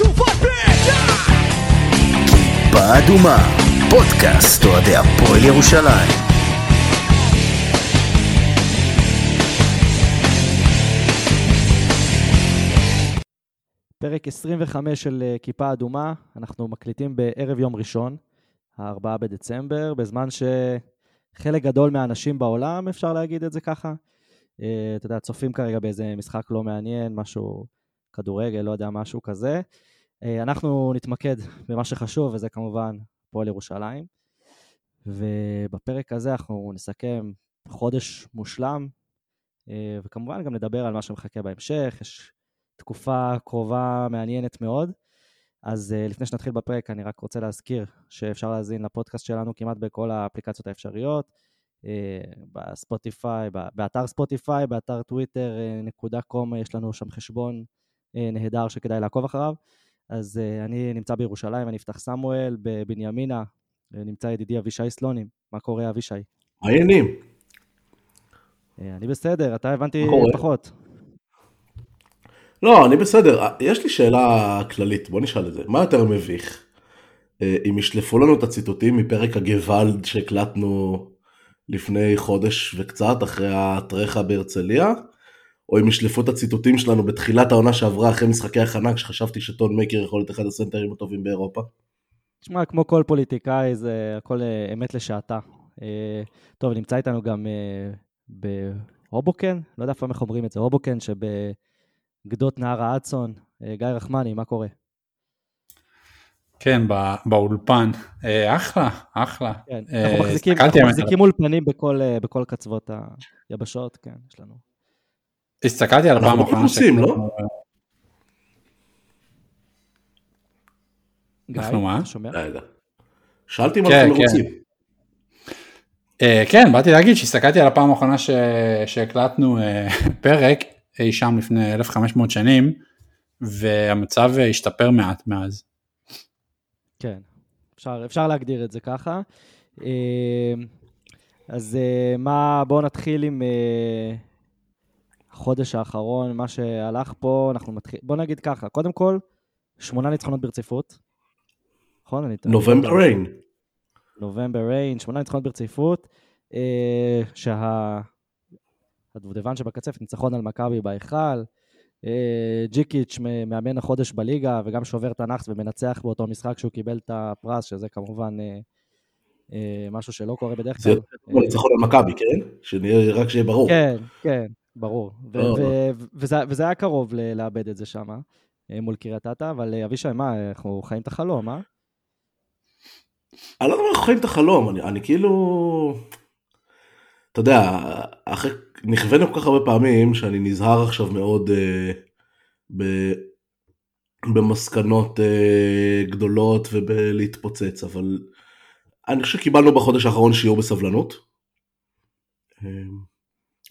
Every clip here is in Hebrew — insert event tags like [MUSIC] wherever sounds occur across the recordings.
הפיתה! כיפה אדומה, פודקאסט אוהדי הפועל ירושלים. פרק 25 של אה, כיפה אדומה, אנחנו מקליטים בערב יום ראשון, ה-4 בדצמבר, בזמן שחלק גדול מהאנשים בעולם, אפשר להגיד את זה ככה, אה, אתה יודע, צופים כרגע באיזה משחק לא מעניין, משהו כדורגל, לא יודע, משהו כזה. אה, אנחנו נתמקד במה שחשוב, וזה כמובן פועל ירושלים. ובפרק הזה אנחנו נסכם חודש מושלם, וכמובן גם נדבר על מה שמחכה בהמשך, יש תקופה קרובה מעניינת מאוד. אז uh, לפני שנתחיל בפרק, אני רק רוצה להזכיר שאפשר להזין לפודקאסט שלנו כמעט בכל האפליקציות האפשריות, בספוטיפיי, באתר ספוטיפיי, באתר טוויטר נקודה קום, יש לנו שם חשבון נהדר שכדאי לעקוב אחריו. אז uh, אני נמצא בירושלים, אני אפתח סמואל, בבנימינה, uh, נמצא ידידי אבישי סלונים. מה קורה, אבישי? מה העניינים? אני בסדר, אתה הבנתי פחות. לא, אני בסדר. יש לי שאלה כללית, בוא נשאל את זה. מה יותר מביך? אה, אם ישלפו לנו את הציטוטים מפרק הגוואלד שהקלטנו לפני חודש וקצת, אחרי הטרחה בהרצליה, או אם ישלפו את הציטוטים שלנו בתחילת העונה שעברה אחרי משחקי הכנה, כשחשבתי שטון מייקר יכול להיות אחד הסנטרים הטובים באירופה. תשמע, כמו כל פוליטיקאי, זה הכל אה, אמת לשעתה. אה, טוב, נמצא איתנו גם בהובוקן, לא יודע איך אומרים את זה, הובוקן, שב... גדות נהר האדסון. אה, גיא רחמני, מה קורה? כן, באולפן. אה, אחלה, אחלה. כן, אה, אנחנו מחזיקים, אנחנו מחזיקים אולפנים בכל, בכל קצוות היבשות, כן, יש לנו. הסתכלתי על הפעם האחרונה ש... לא? אנחנו מה? שומע? שאלתי אם כן, אנחנו כן. מרוצים. כן, באתי להגיד שהסתכלתי על הפעם האחרונה שהקלטנו פרק, אי שם לפני 1500 שנים, והמצב השתפר מעט מאז. כן, אפשר, אפשר להגדיר את זה ככה. אה, אז אה, מה, בואו נתחיל עם אה, החודש האחרון, מה שהלך פה, אנחנו מתחיל, בואו נגיד ככה, קודם כל, שמונה ניצחונות ברציפות, נכון? נובמבר ריין. נובמבר ריין, שמונה ניצחונות ברציפות, שה... הדובדבן שבקצפת, ניצחון על מכבי בהיכל. אה, ג'יקיץ' מאמן החודש בליגה וגם שובר את הנאחס ומנצח באותו משחק שהוא קיבל את הפרס, שזה כמובן אה, אה, משהו שלא קורה בדרך כלל. זה ניצחון על מכבי, כן? שנהיה, רק שיהיה ברור. כן, כן, ברור. וזה היה קרוב לאבד את זה שם, מול קריית אתא, אבל אבישי, מה, אנחנו חיים את החלום, אה? אני לא יודע אנחנו חיים את החלום, אני כאילו... אתה יודע, אחרי, נכווינו כל כך הרבה פעמים שאני נזהר עכשיו מאוד אה, ב, במסקנות אה, גדולות ובלהתפוצץ, אבל אני חושב שקיבלנו בחודש האחרון שיעור בסבלנות. אה,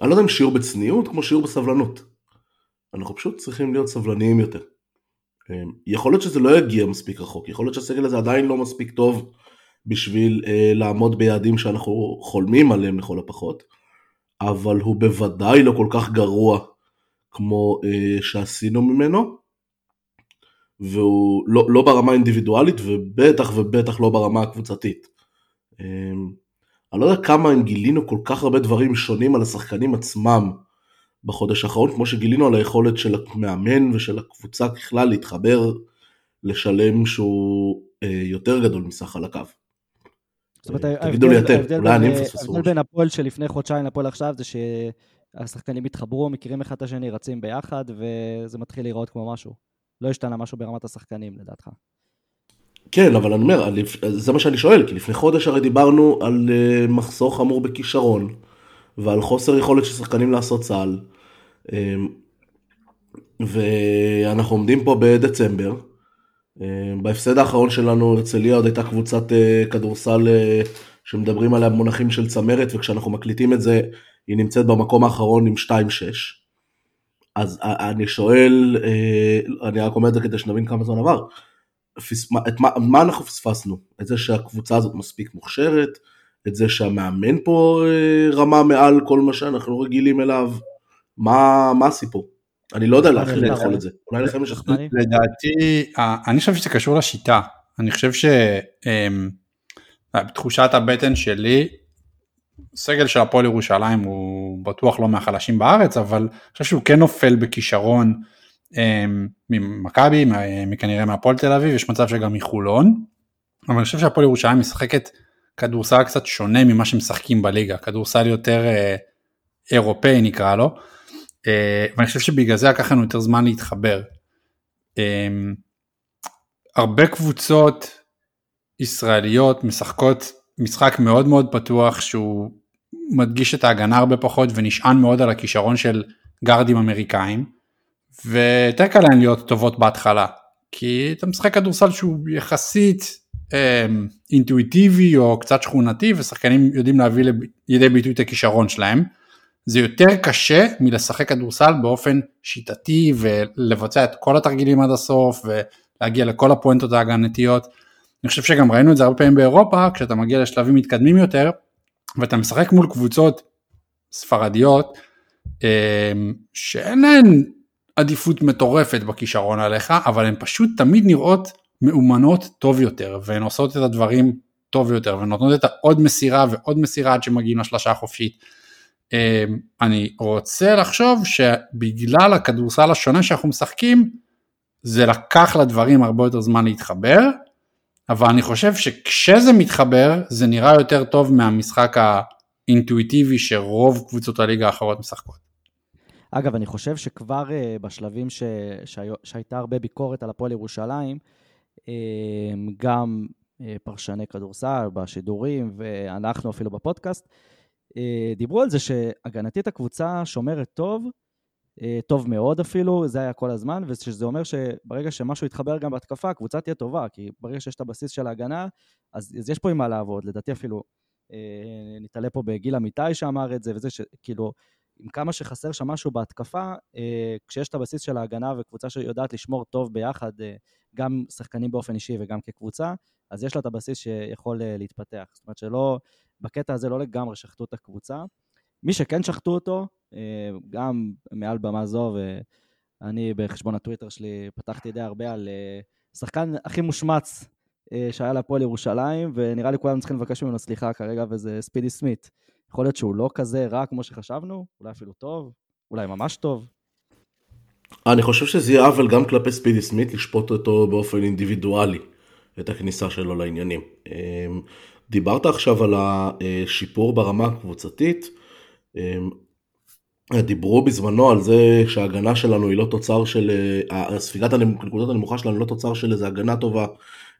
אני לא יודע אם שיעור בצניעות כמו שיעור בסבלנות. אנחנו פשוט צריכים להיות סבלניים יותר. אה, יכול להיות שזה לא יגיע מספיק רחוק, יכול להיות שהסגל הזה עדיין לא מספיק טוב בשביל אה, לעמוד ביעדים שאנחנו חולמים עליהם לכל הפחות, אבל הוא בוודאי לא כל כך גרוע כמו אה, שעשינו ממנו, והוא לא, לא ברמה האינדיבידואלית ובטח ובטח לא ברמה הקבוצתית. אה, אני לא יודע כמה אם גילינו כל כך הרבה דברים שונים על השחקנים עצמם בחודש האחרון, כמו שגילינו על היכולת של המאמן ושל הקבוצה ככלל להתחבר לשלם שהוא אה, יותר גדול מסך על הקו. זאת אומרת, תגידו לי אתם, אולי אני מפספס ההבדל בין הפועל שלפני חודשיים לפועל עכשיו זה שהשחקנים התחברו, מכירים אחד את השני, רצים ביחד, וזה מתחיל להיראות כמו משהו. לא השתנה משהו ברמת השחקנים, לדעתך. כן, אבל אני אומר, זה מה שאני שואל, כי לפני חודש הרי דיברנו על אה, מחסור חמור בכישרון, ועל חוסר יכולת של שחקנים לעשות צה"ל, אמ, ואנחנו עומדים פה בדצמבר, אה, בהפסד האחרון שלנו הרצליה עוד הייתה קבוצת אה, כדורסל אה, שמדברים עליה במונחים של צמרת וכשאנחנו מקליטים את זה היא נמצאת במקום האחרון עם 2-6. אז אני שואל, אני רק אומר את זה כדי שנבין כמה זמן עבר, את מה, מה אנחנו פספסנו? את זה שהקבוצה הזאת מספיק מוכשרת, את זה שהמאמן פה רמה מעל כל מה שאנחנו רגילים אליו, מה, מה הסיפור? אני לא יודע איך אתה לאכול? את זה. אולי לכם יש... נחמני? לדעתי, אה, אני חושב שזה קשור לשיטה. אני חושב שבתחושת הבטן שלי, סגל של הפועל ירושלים הוא בטוח לא מהחלשים בארץ, אבל אני חושב שהוא כן נופל בכישרון אה, ממכבי, מה- מכנראה מהפועל תל אביב, יש מצב שגם מחולון, אבל אני חושב שהפועל ירושלים משחקת כדורסל קצת שונה ממה שמשחקים בליגה, כדורסל יותר אה, אירופאי נקרא לו, אה, ואני חושב שבגלל זה לקח לנו יותר זמן להתחבר. אה, הרבה קבוצות ישראליות משחקות משחק מאוד מאוד פתוח שהוא מדגיש את ההגנה הרבה פחות ונשען מאוד על הכישרון של גארדים אמריקאים ויותר קל להן להיות טובות בהתחלה כי אתה משחק כדורסל שהוא יחסית אה, אינטואיטיבי או קצת שכונתי ושחקנים יודעים להביא לידי ביטוי את הכישרון שלהם. זה יותר קשה מלשחק כדורסל באופן שיטתי ולבצע את כל התרגילים עד הסוף ולהגיע לכל הפואנטות ההגנתיות. אני חושב שגם ראינו את זה הרבה פעמים באירופה כשאתה מגיע לשלבים מתקדמים יותר ואתה משחק מול קבוצות ספרדיות אה, שאין להן עדיפות מטורפת בכישרון עליך אבל הן פשוט תמיד נראות מאומנות טוב יותר והן עושות את הדברים טוב יותר ונותנות את העוד מסירה ועוד מסירה עד שמגיעים לשלושה החופשית. אה, אני רוצה לחשוב שבגלל הכדורסל השונה שאנחנו משחקים זה לקח לדברים הרבה יותר זמן להתחבר אבל אני חושב שכשזה מתחבר זה נראה יותר טוב מהמשחק האינטואיטיבי שרוב קבוצות הליגה האחרות משחקות. אגב, אני חושב שכבר uh, בשלבים ש... שהיו... שהייתה הרבה ביקורת על הפועל ירושלים, uh, גם uh, פרשני כדורסל בשידורים, ואנחנו אפילו בפודקאסט, uh, דיברו על זה שהגנתית הקבוצה שומרת טוב, uh, טוב מאוד אפילו, זה היה כל הזמן, ושזה אומר שברגע שמשהו יתחבר גם בהתקפה, הקבוצה תהיה טובה, כי ברגע שיש את הבסיס של ההגנה, אז, אז יש פה עם מה לעבוד, לדעתי אפילו. נתעלה פה בגיל אמיתי שאמר את זה, וזה שכאילו, עם כמה שחסר שם משהו בהתקפה, אה, כשיש את הבסיס של ההגנה וקבוצה שיודעת לשמור טוב ביחד, אה, גם שחקנים באופן אישי וגם כקבוצה, אז יש לה את הבסיס שיכול אה, להתפתח. זאת אומרת שלא, בקטע הזה לא לגמרי שחטו את הקבוצה. מי שכן שחטו אותו, גם מעל במה זו, ואני בחשבון הטוויטר שלי פתחתי די הרבה על שחקן הכי מושמץ שהיה להפועל ירושלים, ונראה לי כולם צריכים לבקש ממנו סליחה כרגע, וזה ספידי סמית. יכול להיות שהוא לא כזה רע כמו שחשבנו, אולי אפילו טוב, אולי ממש טוב. אני חושב שזה יהיה עוול גם כלפי ספידי סמית לשפוט אותו באופן אינדיבידואלי, את הכניסה שלו לעניינים. אמ, דיברת עכשיו על השיפור ברמה הקבוצתית, אמ, דיברו בזמנו על זה שההגנה שלנו היא לא תוצר של, אה, ספיגת הנקודות הנמוכה שלנו היא לא תוצר של איזה הגנה טובה,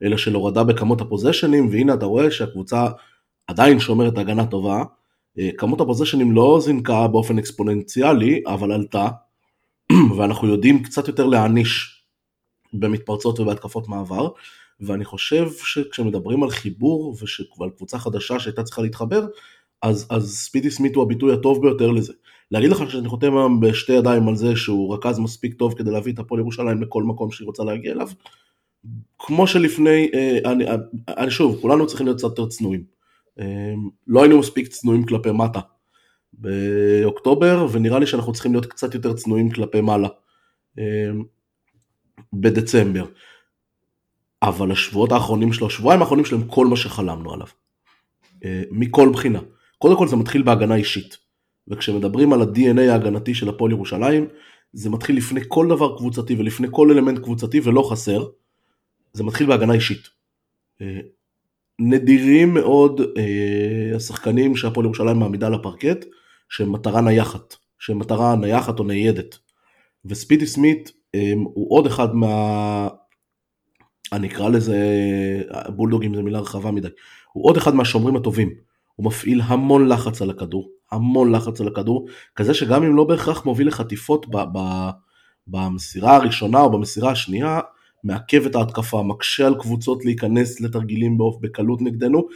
אלא של הורדה בכמות הפוזיישנים, והנה אתה רואה שהקבוצה עדיין שומרת הגנה טובה, כמות הפוזיישנים לא זינקה באופן אקספוננציאלי, אבל עלתה, [CLEARS THROAT] ואנחנו יודעים קצת יותר להעניש במתפרצות ובהתקפות מעבר, ואני חושב שכשמדברים על חיבור ועל קבוצה חדשה שהייתה צריכה להתחבר, אז, אז ספידי סמית הוא הביטוי הטוב ביותר לזה. להגיד לך שאני חותם היום בשתי ידיים על זה שהוא רכז מספיק טוב כדי להביא את הפועל ירושלים לכל מקום שהיא רוצה להגיע אליו, כמו שלפני, אה, אני, אני שוב, כולנו צריכים להיות קצת יותר צנועים. לא היינו מספיק צנועים כלפי מטה באוקטובר, ונראה לי שאנחנו צריכים להיות קצת יותר צנועים כלפי מעלה בדצמבר. אבל השבועות האחרונים שלו, השבועיים האחרונים שלהם כל מה שחלמנו עליו. מכל בחינה. קודם כל זה מתחיל בהגנה אישית. וכשמדברים על ה-DNA ההגנתי של הפועל ירושלים, זה מתחיל לפני כל דבר קבוצתי ולפני כל אלמנט קבוצתי ולא חסר, זה מתחיל בהגנה אישית. נדירים מאוד אה, השחקנים שהפועל ירושלים מעמידה לפרקט, שהם מטרה נייחת, שהם מטרה נייחת או ניידת. וספידי סמית אה, הוא עוד אחד מה... אני אקרא לזה, בולדוגים זה מילה רחבה מדי, הוא עוד אחד מהשומרים הטובים. הוא מפעיל המון לחץ על הכדור, המון לחץ על הכדור, כזה שגם אם לא בהכרח מוביל לחטיפות ב- ב- במסירה הראשונה או במסירה השנייה, מעכב את ההתקפה, מקשה על קבוצות להיכנס לתרגילים באוף בקלות נגדנו.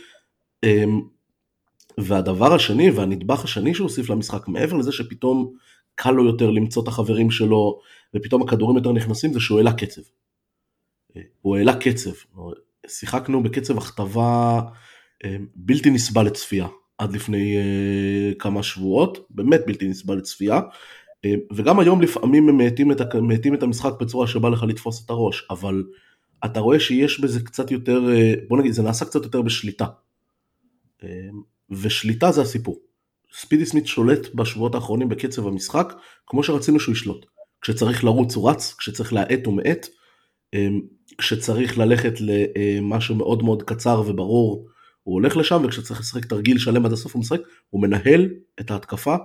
והדבר השני והנדבך השני שהוא הוסיף למשחק, מעבר לזה שפתאום קל לו יותר למצוא את החברים שלו ופתאום הכדורים יותר נכנסים, זה שהוא העלה קצב. הוא העלה קצב. שיחקנו בקצב הכתבה בלתי נסבל לצפייה עד לפני כמה שבועות, באמת בלתי נסבל לצפייה. אה, וגם היום לפעמים הם מאטים את, מאטים את המשחק בצורה שבא לך לתפוס את הראש, אבל אתה רואה שיש בזה קצת יותר, אה, בוא נגיד, זה נעשה קצת יותר בשליטה. אה, ושליטה זה הסיפור. ספידי סמית שולט בשבועות האחרונים בקצב המשחק, כמו שרצינו שהוא ישלוט. כשצריך לרוץ הוא רץ, כשצריך להאט הוא מאט, כשצריך ללכת למשהו מאוד מאוד קצר וברור הוא הולך לשם, וכשצריך לשחק תרגיל שלם עד הסוף הוא משחק, הוא מנהל את ההתקפה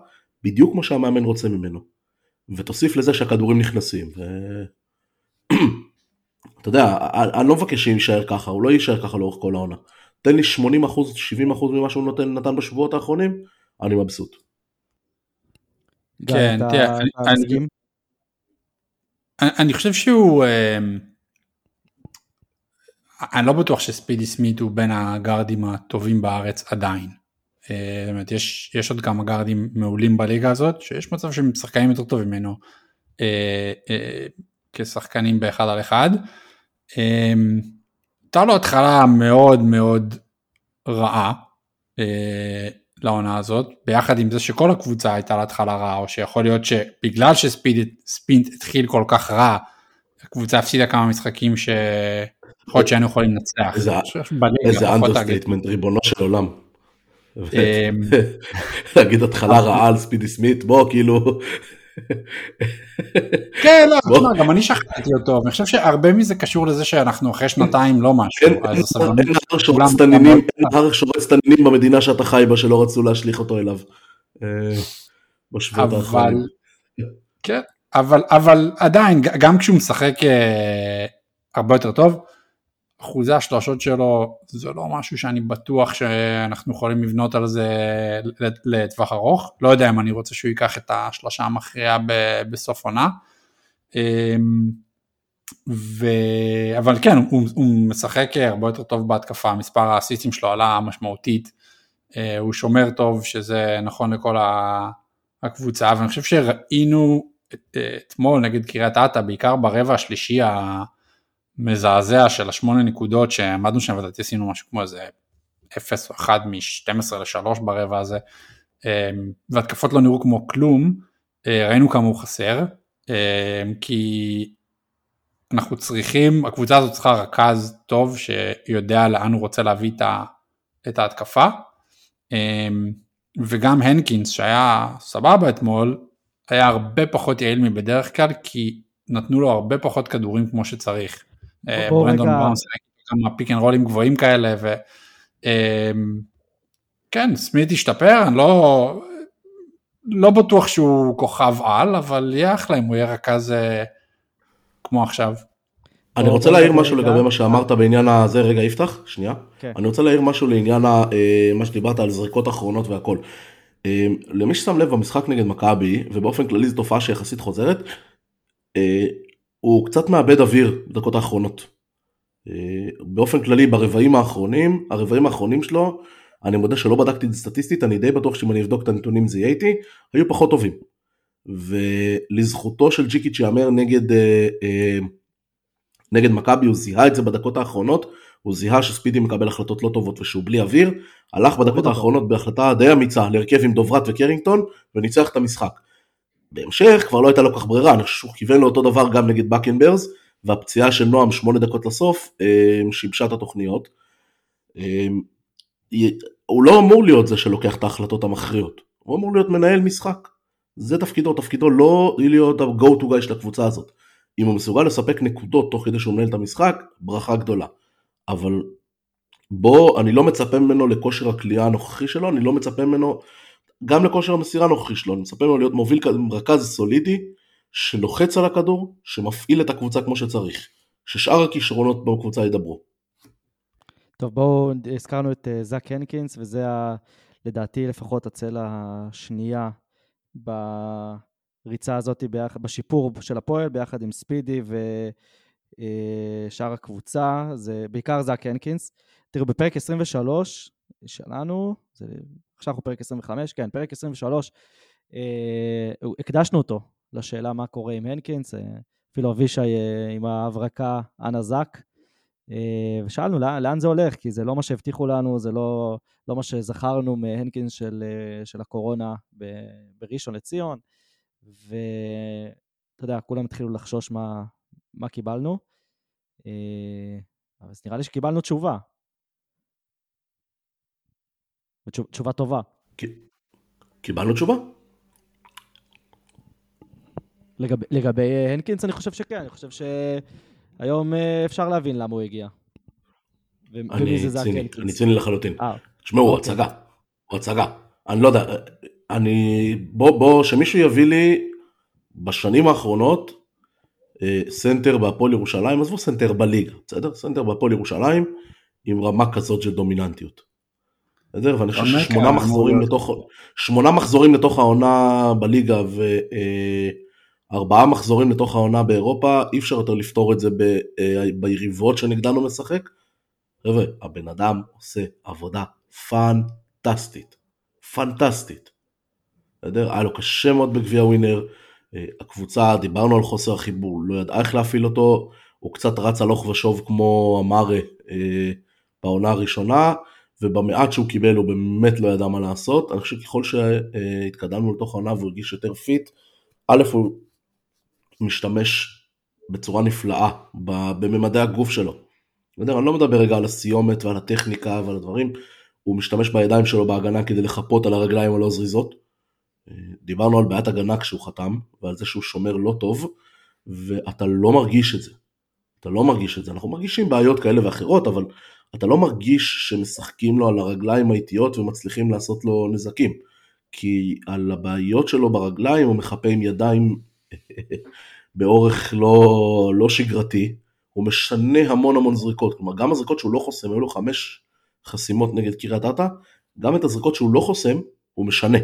בדיוק כמו שהמאמן רוצה ממנו. ותוסיף לזה שהכדורים נכנסים. ו... [CLEARS THROAT] אתה יודע, אני לא מבקש שיישאר ככה, הוא לא יישאר ככה לאורך כל העונה. תן לי 80 אחוז, 70 אחוז ממה שהוא נותן, נתן בשבועות האחרונים, אני מבסוט. כן, תראה, אני-? אני אני חושב שהוא, אה, אני לא בטוח שספידי סמית הוא בין הגארדים הטובים בארץ עדיין. אה, אומרת, יש, יש עוד כמה גארדים מעולים בליגה הזאת, שיש מצב שהם שחקנים יותר טובים ממנו אה, אה, כשחקנים באחד על אחד. אה, הייתה לו התחלה מאוד מאוד רעה אה, לעונה הזאת, ביחד עם זה שכל הקבוצה הייתה לה התחלה רעה, או שיכול להיות שבגלל שספידי התחיל כל כך רע, הקבוצה הפסידה כמה משחקים שיכול להיות שהיינו יכולים לנצח. איזה-. Understatement, ריבונו של עולם. אמ, [LAUGHS] להגיד התחלה רעה על ספידי סמית, בוא כאילו, [LAUGHS] כן, לא, גם אני שכחתי אותו, אני חושב שהרבה מזה קשור לזה שאנחנו אחרי שנתיים לא משהו, אין- נהר שורץ תנינים, במדינה שאתה חי בה שלא רצו להשליך אותו אליו. אה, בשבועות האחרונים. כן, אבל, אבל עדיין, גם כשהוא משחק אה, הרבה יותר טוב, אחוזי השלושות שלו זה לא משהו שאני בטוח שאנחנו יכולים לבנות על זה לט- לטווח ארוך, לא יודע אם אני רוצה שהוא ייקח את השלושה המכריעה בסוף עונה. אמ, ו... אבל כן, הוא, הוא משחק הרבה יותר טוב בהתקפה, מספר האסיסטים שלו עלה משמעותית, אה, הוא שומר טוב, שזה נכון לכל הקבוצה, ואני חושב שראינו את- אתמול נגד קריית אתא, בעיקר ברבע השלישי המזעזע של השמונה נקודות שעמדנו שם, ולדעתי עשינו משהו כמו איזה 0 או 1 מ-12 ל-3 ברבע הזה, אה, והתקפות לא נראו כמו כלום, אה, ראינו כמה הוא חסר, אה, כי אנחנו צריכים, הקבוצה הזאת צריכה רכז טוב שיודע לאן הוא רוצה להביא את ההתקפה. אמ, וגם הנקינס שהיה סבבה אתמול, היה הרבה פחות יעיל מבדרך כלל, כי נתנו לו הרבה פחות כדורים כמו שצריך. אה, ברנדון רגע- בראון שיחק כמה pick and roll ים גבוהים כאלה, ו... אמ, כן, סמית השתפר, אני לא, לא בטוח שהוא כוכב על, אבל יהיה אחלה אם הוא יהיה רכז אה, כמו עכשיו. אני רוצה להעיר משהו רגע. לגבי מה שאמרת בעניין הזה, רגע יפתח, שנייה. כן. אני רוצה להעיר משהו לעניין ה- אה, מה שדיברת על זריקות אחרונות והכל. אה, למי ששם לב במשחק נגד מכבי, ובאופן כללי זו תופעה שיחסית חוזרת, אה, הוא קצת מאבד אוויר בדקות האחרונות. אה, באופן כללי ברבעים האחרונים, הרבעים האחרונים שלו, אני מודה שלא בדקתי את זה סטטיסטית, אני די בטוח שאם אני אבדוק את הנתונים זה יהיה איתי, היו פחות טובים. ולזכותו של ג'יקיץ' שיאמר נגד, אה, אה, נגד מכבי, הוא זיהה את זה בדקות האחרונות, הוא זיהה שספידי מקבל החלטות לא טובות ושהוא בלי אוויר, הלך בדקות. האחרונות בהחלטה די אמיצה להרכב עם דוברת וקרינגטון וניצח את המשחק. בהמשך כבר לא הייתה לו כך ברירה, אני חושב שהוא כיוון לאותו דבר גם נגד בקנברס, והפציעה של נועם שמונה דקות לסוף אה, שיבשה את התוכניות. י- הוא לא אמור להיות זה שלוקח את ההחלטות המכריעות, הוא אמור להיות מנהל משחק. זה תפקידו, תפקידו לא להיות ה-go to guy של הקבוצה הזאת. אם הוא מסוגל לספק נקודות תוך כדי שהוא מנהל את המשחק, ברכה גדולה. אבל בוא, אני לא מצפה ממנו לכושר הכלייה הנוכחי שלו, אני לא מצפה ממנו גם לכושר המסירה הנוכחי שלו, אני מצפה ממנו להיות מוביל רכז סולידי, שלוחץ על הכדור, שמפעיל את הקבוצה כמו שצריך. ששאר הכישרונות בקבוצה ידברו. טוב, בואו, הזכרנו את אה, זאק הנקינס, וזה ה, לדעתי לפחות הצלע השנייה בריצה הזאת, ביחד, בשיפור של הפועל, ביחד עם ספידי ושאר הקבוצה, זה בעיקר זאק הנקינס. תראו, בפרק 23 שלנו, זה, עכשיו אנחנו פרק 25, כן, פרק 23, אה, הקדשנו אותו לשאלה מה קורה עם הנקינס, אה, אפילו אבישי אה, עם ההברקה, אנה זאק. אה, ושאלנו לאן, לאן זה הולך, כי זה לא מה שהבטיחו לנו, זה לא, לא מה שזכרנו מהנקינס של, אה, של הקורונה ב- בראשון לציון. ואתה יודע, כולם התחילו לחשוש מה, מה קיבלנו. אה, אז נראה לי שקיבלנו תשובה. תשובה טובה. קיבלנו תשובה? לגבי, לגבי אה, הנקינס אני חושב שכן, אני חושב שהיום אה, אפשר להבין למה הוא הגיע. אני ציני. אני ציני לחלוטין. אה, תשמעו, הוא. הצגה. הוא הצגה. אני לא יודע, אני... בוא, בוא, שמישהו יביא לי בשנים האחרונות סנטר בהפועל ירושלים, עזבו סנטר בליגה, בסדר? סנטר בהפועל ירושלים עם רמה כזאת של דומיננטיות. בסדר? ואני חושב ששמונה מחזורים לתוך, שמונה מחזורים לתוך העונה בליגה וארבעה מחזורים לתוך העונה באירופה, אי אפשר יותר לפתור את זה ב, אה, ביריבות שנגדנו משחק. חבר'ה, הבן אדם עושה עבודה פנטסטית. פנטסטית. בסדר? היה לו קשה מאוד בגביע ווינר. אה, הקבוצה, דיברנו על חוסר החיבור, לא ידעה איך להפעיל אותו, הוא קצת רץ הלוך ושוב כמו אמארה אה, בעונה הראשונה, ובמעט שהוא קיבל הוא באמת לא ידע מה לעשות. אני חושב שככל שהתקדמנו לתוך העונה והוא הרגיש יותר fit, א' הוא משתמש בצורה נפלאה בממדי הגוף שלו. אני לא מדבר רגע על הסיומת ועל הטכניקה ועל הדברים, הוא משתמש בידיים שלו בהגנה כדי לחפות על הרגליים הלא זריזות. דיברנו על בעיית הגנה כשהוא חתם, ועל זה שהוא שומר לא טוב, ואתה לא מרגיש את זה. אתה לא מרגיש את זה. אנחנו מרגישים בעיות כאלה ואחרות, אבל אתה לא מרגיש שמשחקים לו על הרגליים האיטיות ומצליחים לעשות לו נזקים. כי על הבעיות שלו ברגליים הוא מחפה עם ידיים [LAUGHS] באורך לא, לא שגרתי, הוא משנה המון המון זריקות, כלומר גם הזריקות שהוא לא חוסם, היו לו חמש חסימות נגד קריית אתא, גם את הזריקות שהוא לא חוסם, הוא משנה.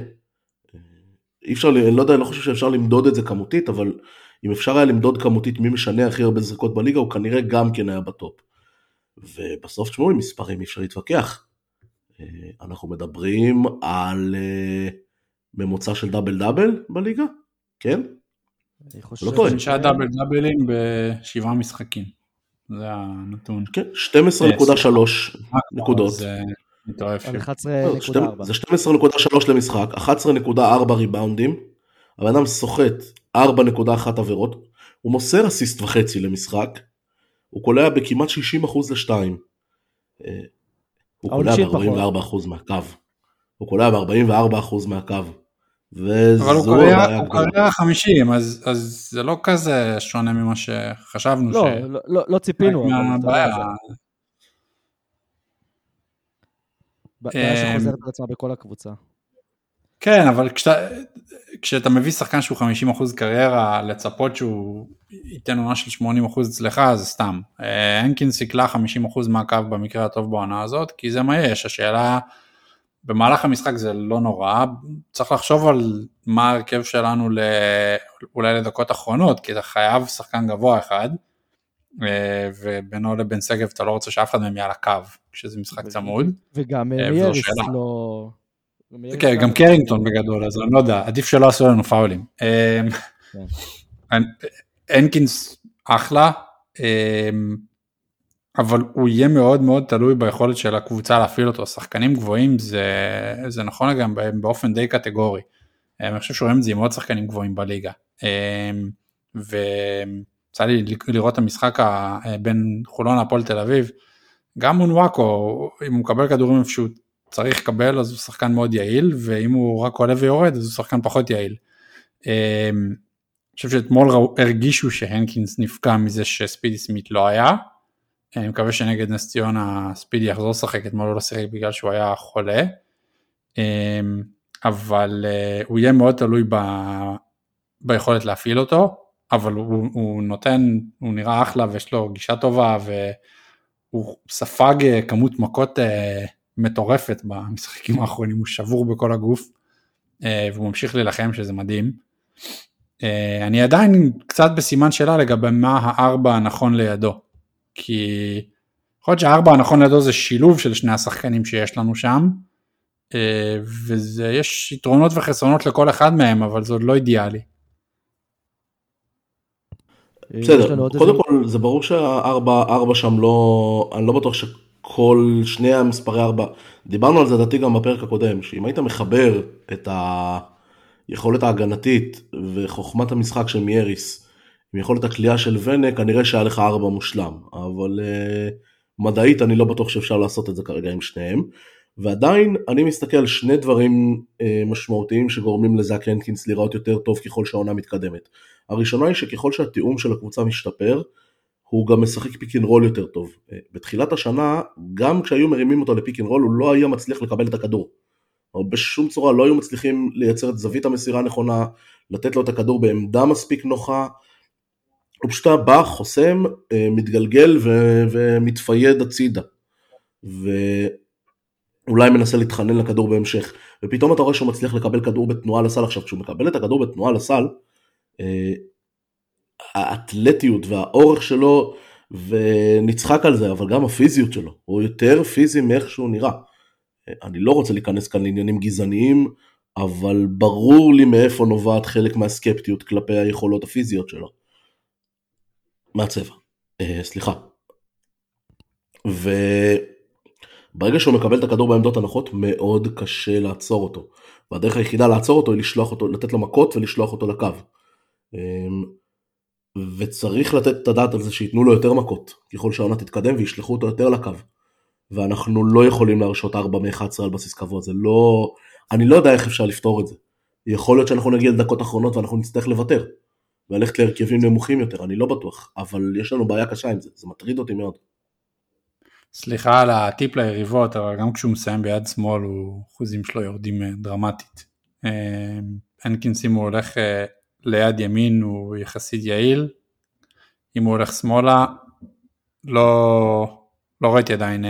אי אפשר, אני לא יודע, אני לא חושב שאפשר למדוד את זה כמותית, אבל אם אפשר היה למדוד כמותית מי משנה הכי הרבה זריקות בליגה, הוא כנראה גם כן היה בטופ. ובסוף תשמעו, עם מספרים אי אפשר להתווכח. אה, אנחנו מדברים על אה, ממוצע של דאבל דאבל בליגה, כן? אני חושב... לא. חמישה דאבל דאבלים בשבעה משחקים. זה הנתון. כן, 12.3 נקודות. זה מטורף. על לא, 11.4. זה 12.3 למשחק, 11.4 ריבאונדים, הבן אדם סוחט 4.1 עבירות, הוא מוסר אסיסט וחצי למשחק, הוא קולע בכמעט 60% לשתיים. אה, הוא קולע העונשין ב-44% מהקו. הוא קולע ב-44% מהקו. וזו אבל הוא קולע- הוא. קולע 50, אז אז זה לא כזה שונה ממה שחשבנו. לא, ש- לא- לא- לא ציפינו, בעיה אמ, שחוזרת על עצמה בכל הקבוצה. כן, אבל כשאתה, כשאתה מביא שחקן שהוא 50% קריירה, לצפות שהוא ייתן עונה של 80% אצלך, זה סתם. אה, הנקינס סיכלה 50% מהקו במקרה הטוב בעונה הזאת, כי זה מה יש. השאלה, במהלך המשחק זה לא נורא, צריך לחשוב על מה ההרכב שלנו ל... אולי לדקות אחרונות, כי אתה חייב שחקן גבוה אחד, אה, ובינו לבין שגב אתה לא רוצה שאף אחד מהם יהיה על הקו, כשזה משחק צמוד. וגם אה, אה, שאלה. לא... כן, גם קרינגטון בגדול, אז אני לא יודע, עדיף שלא עשו לנו פאולים. אמ, כן. הנקינס אחלה, אמ, אבל הוא יהיה מאוד מאוד תלוי ביכולת של הקבוצה להפעיל אותו. שחקנים גבוהים זה, זה נכון גם באופן די קטגורי. אמ, אני חושב שרואים את זה עם עוד שחקנים גבוהים בליגה. ויצא לי לראות את המשחק ה- בין חולון להפועל תל אביב. גם מונוואקו, אם הוא מקבל כדורים איפה שהוא צריך לקבל אז הוא שחקן מאוד יעיל, ואם הוא רק עולה ויורד אז הוא שחקן פחות יעיל. אמ, אני חושב שאתמול הרגישו שהנקינס נפגע מזה שספידי סמית לא היה. אני מקווה שנגד נס ציונה ספידי יחזור לשחק, אתמול הוא לא שיחק בגלל שהוא היה חולה. אמ, אבל אה, הוא יהיה מאוד תלוי ב... ביכולת להפעיל אותו, אבל הוא, הוא נותן, הוא נראה אחלה ויש לו גישה טובה והוא ספג אה, כמות מכות אה, מטורפת במשחקים האחרונים, הוא שבור בכל הגוף אה, והוא ממשיך להילחם שזה מדהים. אה, אני עדיין קצת בסימן שאלה לגבי מה הארבע הנכון לידו, כי יכול להיות שהארבע הנכון לידו זה שילוב של שני השחקנים שיש לנו שם, אה, ויש יתרונות וחסרונות לכל אחד מהם, אבל זה עוד לא אידיאלי. בסדר, קודם כל זה ברור שהארבע ארבע שם לא, אני לא בטוח שכל שני המספרי ארבע, דיברנו על זה לדעתי גם בפרק הקודם, שאם היית מחבר את, היכולת ההגנתית וחוכמת המשחק של מייריס, עם יכולת הקליעה של ונה, כנראה שהיה לך ארבע מושלם, אבל אה, מדעית אני לא בטוח שאפשר לעשות את זה כרגע עם שניהם. ועדיין אני מסתכל על שני דברים אה, משמעותיים שגורמים לזאק הנקינס לראות יותר טוב ככל שהעונה מתקדמת. הראשונה היא שככל שהתיאום של הקבוצה משתפר, הוא גם משחק pick and roll יותר טוב. אה, בתחילת השנה, גם כשהיו מרימים אותו ל pick and roll, הוא לא היה מצליח לקבל את הכדור. בשום צורה לא היו מצליחים לייצר את זווית המסירה הנכונה, לתת לו את הכדור בעמדה מספיק נוחה. הוא פשוט בא, חוסם, אה, מתגלגל ו- ומתפייד הצידה. ואולי מנסה להתחנן לכדור בהמשך. ופתאום אתה רואה שהוא מצליח לקבל כדור בתנועה לסל. עכשיו, כשהוא מקבל את הכדור בתנועה לסל, אה, האתלטיות והאורך שלו, ונצחק על זה, אבל גם הפיזיות שלו, הוא יותר פיזי מאיך שהוא נראה. אני לא רוצה להיכנס כאן לעניינים גזעניים, אבל ברור לי מאיפה נובעת חלק מהסקפטיות כלפי היכולות הפיזיות שלו. מהצבע, אה, סליחה. וברגע שהוא מקבל את הכדור בעמדות הנוחות, מאוד קשה לעצור אותו. והדרך היחידה לעצור אותו היא לשלוח אותו, לתת לו מכות ולשלוח אותו לקו. אמ, וצריך לתת את הדעת על זה שייתנו לו יותר מכות, ככל שהעונה תתקדם וישלחו אותו יותר לקו. ואנחנו לא יכולים להרשות 4 מ-11 על בסיס קבוע, זה לא... אני לא יודע איך אפשר לפתור את זה. יכול להיות שאנחנו נגיע לדקות אחרונות ואנחנו נצטרך לוותר. וללכת להרכבים נמוכים יותר, אני לא בטוח, אבל יש לנו בעיה קשה עם זה, זה מטריד אותי מאוד. סליחה על הטיפ ליריבות, אבל גם כשהוא מסיים ביד שמאל, הוא, אחוזים שלו יורדים אה, דרמטית. הנקינס אם הוא הולך אה, ליד ימין הוא יחסית יעיל, אם הוא הולך שמאלה, לא, לא ראיתי עדיין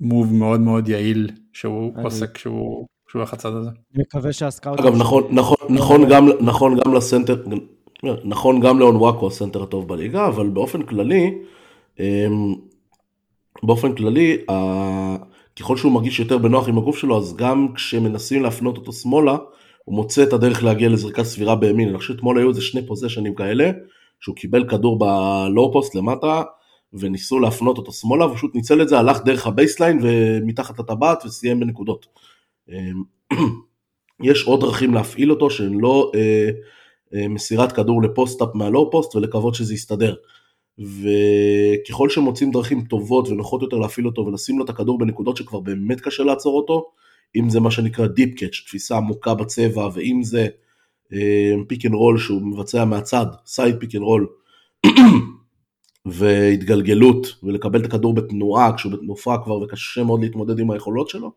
מוב אה, מאוד מאוד יעיל שהוא אני... עושה כשהוא, כשהוא הולך לצד הזה. אני מקווה שהסקאוט... אגב, נכון, נכון, נכון, גם, נכון גם לסנטר, נכון גם לאון וואקו הסנטר הטוב בליגה, אבל באופן כללי, אמ, באופן כללי, ככל שהוא מרגיש יותר בנוח עם הגוף שלו, אז גם כשמנסים להפנות אותו שמאלה, הוא מוצא את הדרך להגיע לזריקה סבירה בימין. אני חושב שאתמול היו איזה שני possession ים כאלה, שהוא קיבל כדור ב low post למטה, וניסו להפנות אותו שמאלה, ופשוט ניצל את זה, הלך דרך ה baseline ומתחת לטבעת וסיים בנקודות. אמ, [CLEARS THROAT] יש עוד דרכים להפעיל אותו שהן לא אה, אה, מסירת כדור ל post-up מה low post ולקוות שזה יסתדר. וככל שמוצאים דרכים טובות ונוחות יותר להפעיל אותו ולשים לו את הכדור בנקודות שכבר באמת קשה לעצור אותו, אם זה מה שנקרא deep catch, תפיסה עמוקה בצבע, ואם זה pick and roll שהוא מבצע מהצד, side pick and roll, והתגלגלות, ולקבל את הכדור בתנועה כשהוא בתנופה כבר וקשה מאוד להתמודד עם היכולות שלו.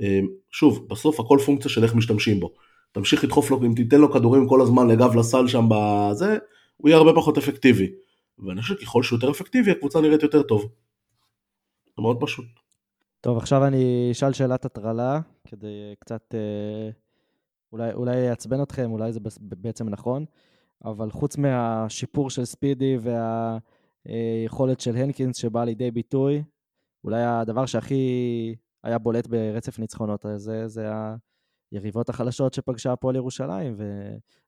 אה, שוב, בסוף הכל פונקציה של איך משתמשים בו. תמשיך לדחוף לו, אם תיתן לו כדורים כל הזמן לגב לסל שם בזה, הוא יהיה הרבה פחות אפקטיבי. ואני חושב שככל שהוא יותר אפקטיבי, הקבוצה נראית יותר טוב. זה מאוד פשוט. טוב, עכשיו אני אשאל שאלת הטרלה, כדי קצת, אה, אולי, אולי יעצבן אתכם, אולי זה בעצם נכון, אבל חוץ מהשיפור של ספידי והיכולת של הנקינס שבאה לידי ביטוי, אולי הדבר שהכי היה בולט ברצף ניצחונות הזה, זה היריבות החלשות שפגשה הפועל ירושלים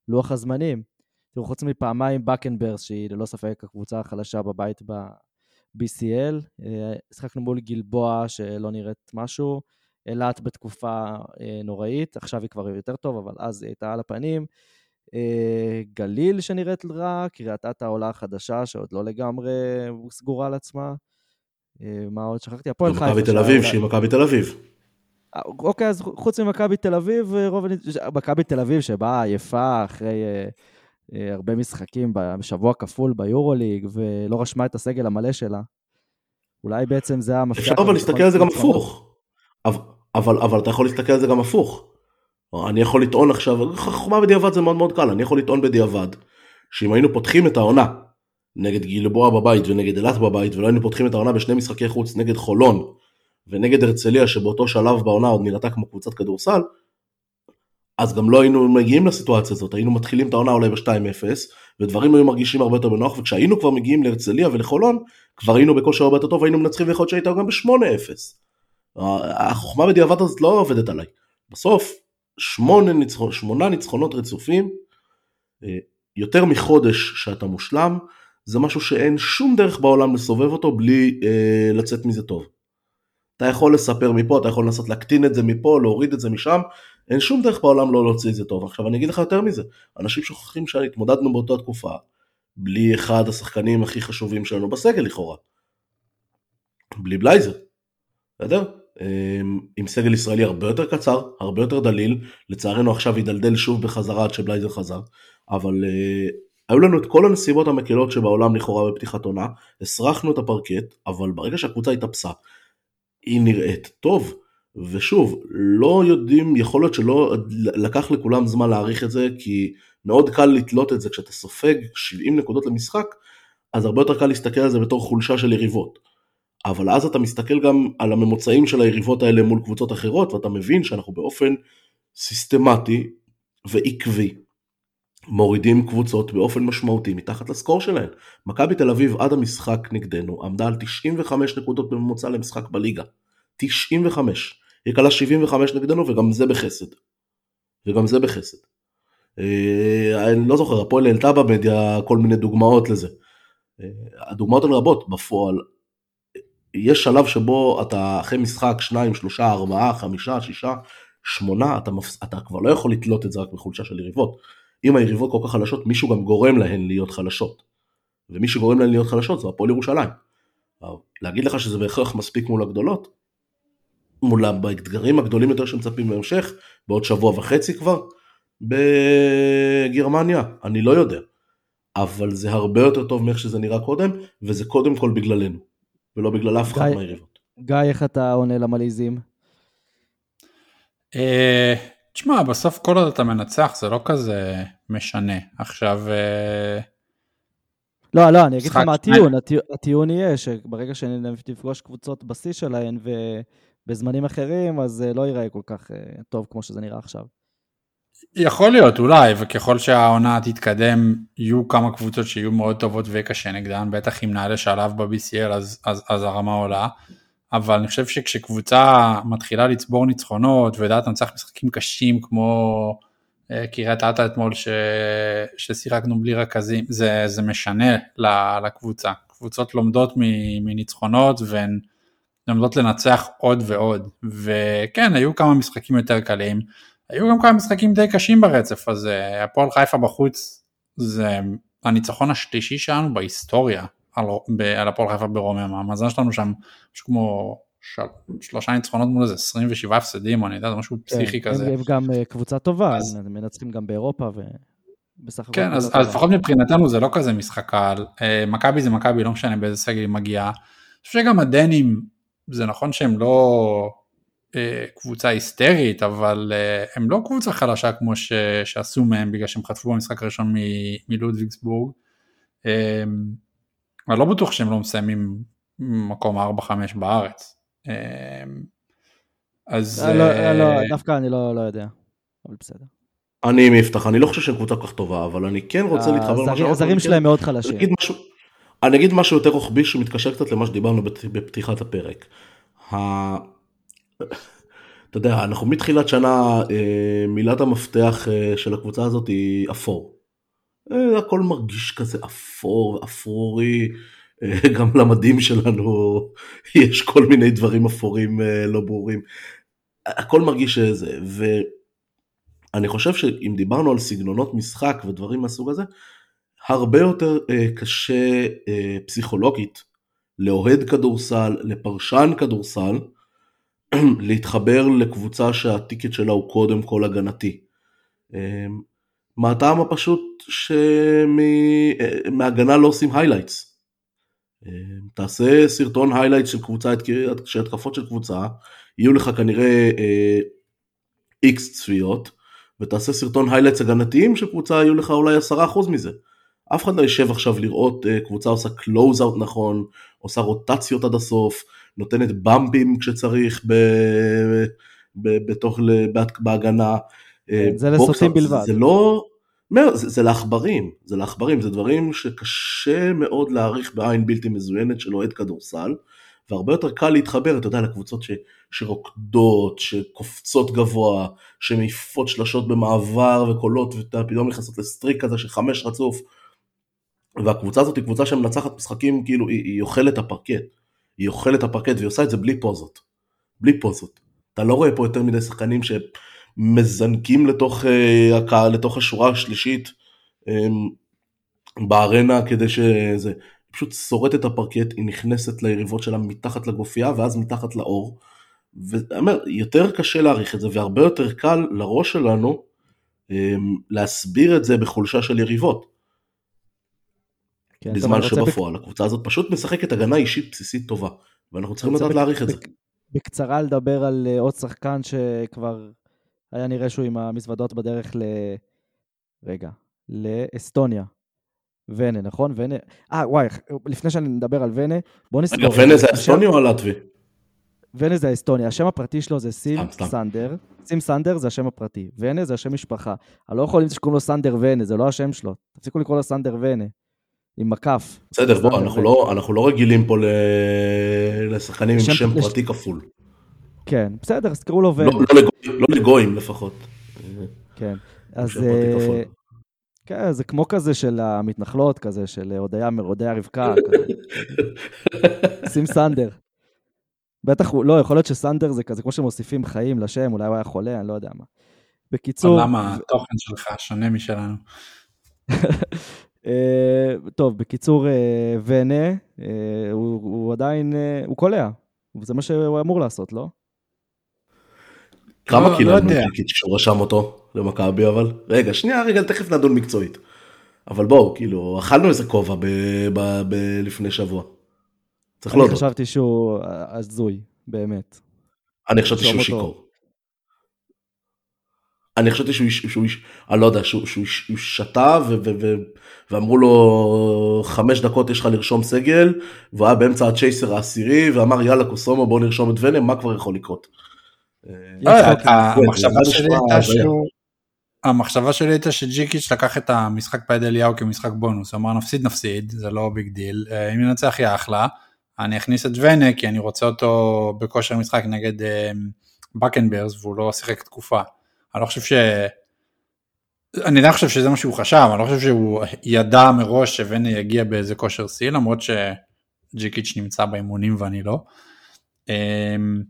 ולוח הזמנים. תראו, חוץ מפעמיים בקנברס, שהיא ללא ספק הקבוצה החלשה בבית BCL, אה, שיחקנו מול גלבוע שלא נראית משהו, אילת בתקופה אה, נוראית, עכשיו היא כבר יותר טוב, אבל אז היא הייתה על הפנים. אה, גליל שנראית רע, קריית אתא העולה החדשה שעוד לא לגמרי סגורה על עצמה. מה עוד שכחתי? הפועל חיפה. מכבי תל אביב, שהיא מכבי תל אביב. אוקיי, אז חוץ ממכבי תל אביב, רוב... מכבי תל אביב שבאה עייפה אחרי הרבה משחקים בשבוע כפול ביורוליג, ולא רשמה את הסגל המלא שלה. אולי בעצם זה המפתח. אפשר אבל להסתכל על זה גם הפוך. אבל, אבל, אבל אתה יכול להסתכל על זה גם הפוך. אני יכול לטעון עכשיו, חוכמה בדיעבד זה מאוד מאוד קל, אני יכול לטעון בדיעבד, שאם היינו פותחים את העונה נגד גלבוע בבית ונגד אילת בבית, ולא היינו פותחים את העונה בשני משחקי חוץ נגד חולון ונגד הרצליה, שבאותו שלב בעונה עוד נראתה כמו קבוצת כדורסל, אז גם לא היינו מגיעים לסיטואציה הזאת, היינו מתחילים את העונה אולי ב-2-0, ודברים היו מרגישים הרבה יותר בנוח, וכשהיינו כבר מגיעים להרצליה ולחולון, כבר היינו בכושר הרבה יותר טוב, היינו מנצחים ויכול להיות שהיית גם ב-8-0. החוכמה בדיעבד הזאת לא עובדת עליי. בסוף, שמונה, ניצחונות, שמונה ניצחונות רצופים, אה, יותר מחודש שאתה מושלם, זה משהו שאין שום דרך בעולם לסובב אותו בלי אה, לצאת מזה טוב. אתה יכול לספר מפה, אתה יכול לנסות להקטין את זה מפה, להוריד את זה משם, אין שום דרך בעולם לא להוציא את זה טוב. עכשיו אני אגיד לך יותר מזה, אנשים שוכחים שהתמודדנו באותה תקופה בלי אחד השחקנים הכי חשובים שלנו בסגל לכאורה. בלי בלייזר, בסדר? אמ, עם סגל ישראלי הרבה יותר קצר, הרבה יותר דליל, לצערנו עכשיו הידלדל שוב בחזרה עד שבלייזר חזר, אבל uh, היו לנו את כל הנסיבות המקלות שבעולם לכאורה בפתיחת עונה, הסרחנו את הפרקט, אבל ברגע שהקבוצה התאפסה, היא נראית טוב, ושוב, לא יודעים, יכול להיות שלא לקח לכולם זמן להעריך את זה, כי מאוד קל לתלות את זה כשאתה סופג 70 נקודות למשחק, אז הרבה יותר קל להסתכל על זה בתור חולשה של יריבות. אבל אז אתה מסתכל גם על הממוצעים של היריבות האלה מול קבוצות אחרות, ואתה מבין שאנחנו באופן סיסטמטי ועקבי מורידים קבוצות באופן משמעותי מתחת לסקור שלהן. מכבי תל אביב עד המשחק נגדנו עמדה על 95 נקודות בממוצע למשחק בליגה. 95. היא קלה 75 נגדנו וגם זה בחסד. וגם זה בחסד. אה, אני לא זוכר, הפועל העלתה במדיה כל מיני דוגמאות לזה. אה, הדוגמאות הן רבות בפועל. יש שלב שבו אתה אחרי משחק 2, 3, 4, 5, 6, 8, אתה, מפס... אתה כבר לא יכול לתלות את זה רק בחולשה של יריבות. אם היריבות כל כך חלשות, מישהו גם גורם להן להיות חלשות. ומי שגורם להן להיות חלשות זה הפועל ירושלים. להגיד לך שזה בהכרח מספיק מול הגדולות? מול האתגרים הגדולים יותר שמצפים בהמשך, בעוד שבוע וחצי כבר, בגרמניה, אני לא יודע. אבל זה הרבה יותר טוב מאיך שזה נראה קודם, וזה קודם כל בגללנו, ולא בגלל אף אחד מהיריבות. גיא, איך אתה עונה למלעיזים? אה, תשמע, בסוף כל עוד אתה מנצח זה לא כזה משנה. עכשיו... אה, לא, לא, אני אגיד לך מה הטיעון. הטיעון יהיה שברגע שנפגוש קבוצות בשיא שלהן ובזמנים אחרים, אז זה לא ייראה כל כך אה, טוב כמו שזה נראה עכשיו. יכול להיות, אולי, וככל שהעונה תתקדם, יהיו כמה קבוצות שיהיו מאוד טובות ויהיה קשה נגדן, בטח אם נעלה שלב ב-BCL אז, אז, אז הרמה עולה. אבל אני חושב שכשקבוצה מתחילה לצבור ניצחונות ויודעת לנצח משחקים קשים כמו אה, קריית אתא אתמול ש... ששיחקנו בלי רכזים, זה, זה משנה לקבוצה. קבוצות לומדות מניצחונות והן לומדות לנצח עוד ועוד. וכן, היו כמה משחקים יותר קלים, היו גם כמה משחקים די קשים ברצף הזה. הפועל חיפה בחוץ זה הניצחון השלישי שלנו בהיסטוריה על, על הפועל חיפה ברומם, המאזן שלנו שם משהו כמו של, שלושה ניצחונות מול איזה 27 הפסדים, או אני יודע, זה משהו כן, פסיכי כזה. הם גם אה, קבוצה טובה, אז... הם מנצחים גם באירופה, הכל... כן, אז, אז לפחות מבחינתנו זה לא כזה משחק קל, אה, מכבי זה מכבי, לא משנה באיזה סגל היא מגיעה. אני חושב שגם הדנים, זה נכון שהם לא אה, קבוצה היסטרית, אבל הם לא קבוצה חלשה כמו ש, שעשו מהם, בגלל שהם חטפו במשחק הראשון מלודוויגסבורג. אני לא בטוח שהם לא מסיימים מקום 4-5 בארץ. אמ, אז... לא, לא, לא, דווקא אני לא, לא יודע, אבל בסדר. אני עם יפתח, אני לא חושב שהם קבוצה כל כך טובה, אבל אני כן רוצה להתחבר למשהו. הזרים שלהם מאוד חלשים. אני אגיד משהו יותר רוחבי שמתקשר קצת למה שדיברנו בפתיחת הפרק. אתה יודע, אנחנו מתחילת שנה, אה, מילת המפתח אה, של הקבוצה הזאת היא אפור. אה, הכל מרגיש כזה אפור, אפרורי, אה, [LAUGHS] גם למדים שלנו [LAUGHS] יש כל מיני דברים אפורים לא ברורים. הכל מרגיש שזה, ואני חושב שאם דיברנו על סגנונות משחק ודברים מהסוג הזה, הרבה יותר קשה פסיכולוגית לאוהד כדורסל, לפרשן כדורסל, [CLEARS THROAT] להתחבר לקבוצה שהטיקט שלה הוא קודם כל הגנתי. מהטעם הפשוט שמהגנה לא עושים highlights. תעשה סרטון highlights של קבוצה, של התקפות של קבוצה, יהיו לך כנראה איקס אה, צפיות, ותעשה סרטון highlights הגנתיים של קבוצה, יהיו לך אולי 10% מזה. אף אחד לא יושב עכשיו לראות אה, קבוצה עושה close out נכון, עושה רוטציות עד הסוף, נותנת bump ים כשצריך ב, ב, בתוך, בהגנה. אה, זה לסוטים בלבד. זה לא, זה, זה לעכברים, זה לעכברים, זה דברים שקשה מאוד להעריך בעין בלתי מזוינת של אוהד כדורסל, והרבה יותר קל להתחבר, אתה יודע, לקבוצות ש, שרוקדות, שקופצות גבוה, שמעיפות שלשות במעבר וקולות, ופתאום נכנסות לסטריק כזה של חמש רצוף, והקבוצה הזאת היא קבוצה שמנצחת משחקים, כאילו, היא, היא אוכלת הפרקט, היא אוכלת הפרקט והיא עושה את זה בלי פוזות, בלי פוזות. אתה לא רואה פה יותר מדי שחקנים ש... מזנקים לתוך, אה, הקהל, לתוך השורה השלישית אה, בארנה כדי שזה פשוט שורט את הפרקט, היא נכנסת ליריבות שלה מתחת לגופייה ואז מתחת לאור. ואני אומר, יותר קשה להעריך את זה והרבה יותר קל לראש שלנו אה, להסביר את זה בחולשה של יריבות. כן, בזמן שבפועל הקבוצה הזאת פשוט משחקת הגנה אישית בסיסית טובה ואנחנו צריכים לדעת בק- להעריך את זה. בק- בקצרה לדבר על אה, עוד שחקן שכבר היה נראה שהוא עם המזוודות בדרך ל... רגע, לאסטוניה. ונה, נכון? ונה... אה, וואי, לפני שאני מדבר על ונה, בוא רגע, נסגור. ונה זה אסטוני או הלטבי? ונה זה האסטוניה, השם הפרטי שלו זה סים. סנדר. סים סנדר זה השם הפרטי, ונה זה השם משפחה. אני לא יכול שקוראים לו סנדר ונה, זה לא השם שלו. תפסיקו לקרוא לו סנדר ונה. עם מקף. בסדר, בוא, אנחנו. לא, אנחנו לא רגילים פה ל- לשחקנים עם שם- לש- פרטי כפול. כן, בסדר, אז תקראו לו ונה. לא לא לגויים- לא לגויים לפחות. כן. אז שם פרטי אה, כפול. כן, זה כמו כזה של המתנחלות, כזה של הודיה, הודיה רבקה, כזה. [LAUGHS] שים סנדר. בטח, הוא- לא, יכול להיות שסנדר זה כזה כמו שמוסיפים חיים לשם, אולי הוא היה חולה, אני לא יודע מה. בקיצור, למה התוכן שלך שונה משלנו. [LAUGHS] אה, טוב, בקיצור, אה, ונה, אה, הוא, הוא עדיין, אה, הוא קולע. זה מה שהוא אמור לעשות, לא? כמה לא- לא יודע. קיץ' כשהוא רשם אותו למכבי אבל? רגע, שנייה, רגע, תכף נדון מקצועית. אבל בואו, כאילו, אכלנו איזה כובע ב- ב- ב- לפני שבוע. צריך אני להודות. חשבתי שהוא הזוי, באמת. אני חשבתי שהוא. שיכור. אני חשבתי שהוא, שהוא, איש- אני לא יודע, שהוא, שהוא, שהוא שתה ו, ו, ו, ואמרו לו חמש דקות יש לך לרשום סגל, והוא היה באמצע הצ'ייסר העשירי ואמר יאללה כוסומו בוא נרשום את ונה, מה כבר יכול לקרות? המחשבה שלי נשמע הייתה הזיה. שהוא... המחשבה שלי הייתה שג'יקיץ' לקח את המשחק ביד אליהו כמשחק בונוס, הוא אמר נפסיד נפסיד, זה לא big deal, אה, אם ינצח יהיה אחלה, אני אכניס את ונה כי אני רוצה אותו בכושר משחק נגד אה, בקנברס והוא לא שיחק תקופה. אני לא חושב ש... אני עדיין חושב שזה מה שהוא חשב, אני לא חושב שהוא ידע מראש שוונה יגיע באיזה כושר שיא, למרות שג'יקיץ' נמצא באימונים ואני לא. אמ,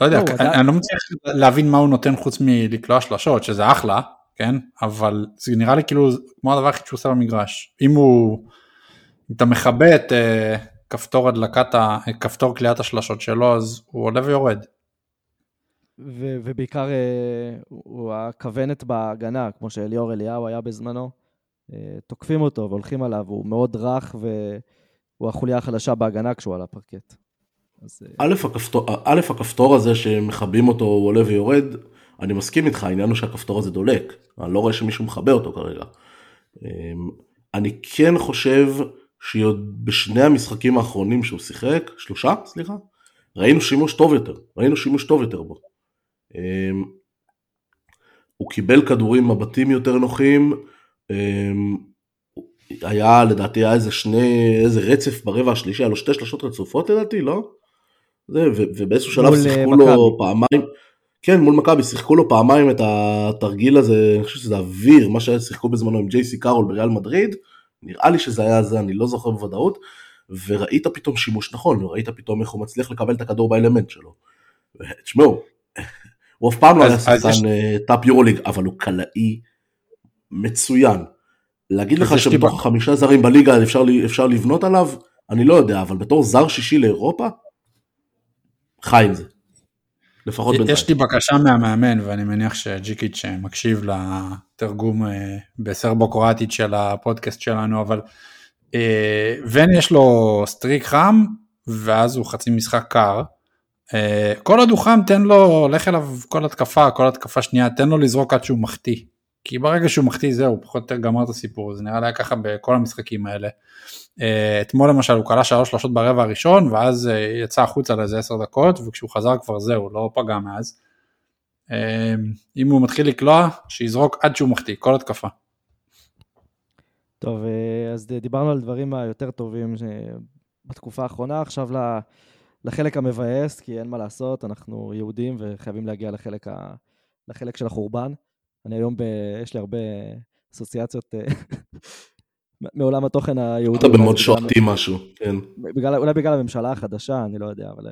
לא יודע, לא, אני, לא מצליח להבין מה הוא נותן חוץ מלקלוע שלשות, שזה אחלה, כן? אבל זה נראה לי כאילו כמו הדבר היחיד שהוא עושה במגרש. אם הוא, אם אתה מכבה את אה, כפתור הדלקת, ה- כפתור קליעת השלשות שלו, אז הוא עולה ויורד. ו- ובעיקר אה, הוא הכוונת בהגנה, כמו שאליאור אליהו היה בזמנו. אה, תוקפים אותו והולכים עליו, הוא מאוד רך והוא החוליה החלשה בהגנה כשהוא על הפרקט. אז אה, א', הכפתור, א', הכפתור הזה שמכבים אותו הוא עולה ויורד, אני מסכים איתך, העניין הוא שהכפתור הזה דולק, אני לא רואה שמישהו מכבה אותו כרגע. אמ, אני כן חושב שעוד בשני המשחקים האחרונים שהוא שיחק, שלושה, סליחה, ראינו שימוש טוב יותר, ראינו שימוש טוב יותר בו. אמ, הוא קיבל כדורים מבטים יותר נוחים, אמ, היה לדעתי היה איזה שני, איזה רצף ברבע השלישי, היה לו שתי שלושות רצופות לדעתי, לא? זה, ו- ובאיזשהו שלב מול, שיחקו אה, לו. פעמיים, כן מול מכבי, שיחקו לו פעמיים את התרגיל הזה, אני חושב שזה אוויר, מה ששיחקו בזמנו עם ג'ייסי קארול בריאל מדריד, נראה לי שזה היה זה, אני לא זוכר בוודאות, וראית פתאום שימוש נכון, וראית פתאום איך הוא מצליח לקבל את הכדור באלמנט שלו. תשמעו, הוא אף פעם לא היה שחקן אה, טאפ יורוליג, אבל הוא קלעי מצוין. להגיד לך שבתוך החמישה זרים בליגה אפשר, אפשר לבנות עליו, אני לא יודע, אבל בתור זר שישי לאירופה, חי עם זה. לפחות בינתיים. יש לי בקשה מהמאמן ואני מניח שג'יקיץ' מקשיב לתרגום אה, בסרבו-קרואטית של הפודקאסט שלנו אבל אה, ונה יש לו streak חם ואז הוא חצי משחק קר. אה, כל עוד הוא חם תן לו, לך אליו כל התקפה, כל התקפה שנייה, תן לו לזרוק עד שהוא מחטיא. כי ברגע שהוא מחטיא זהו, פחות או יותר גמר את הסיפור, זה נראה לי ככה בכל המשחקים האלה. אה, אתמול למשל הוא כלה שלוש שלושות ברבע הראשון ואז אה, יצא החוצה לאיזה עשר דקות וכשהוא חזר כבר זהו, לא פגע מאז. אם הוא מתחיל לקלוע, שיזרוק עד שהוא מחטיא, כל התקפה. טוב, אז דיברנו על דברים היותר טובים בתקופה האחרונה, עכשיו ל- לחלק המבאס, כי אין מה לעשות, אנחנו יהודים וחייבים להגיע לחלק, ה... לחלק של החורבן. אני היום, ב... יש לי הרבה אסוציאציות אה, [LAUGHS] מעולם התוכן היהודי. אתה במוד שועטי משהו, כן. בגלל, אולי בגלל הממשלה החדשה, אני לא יודע, אבל...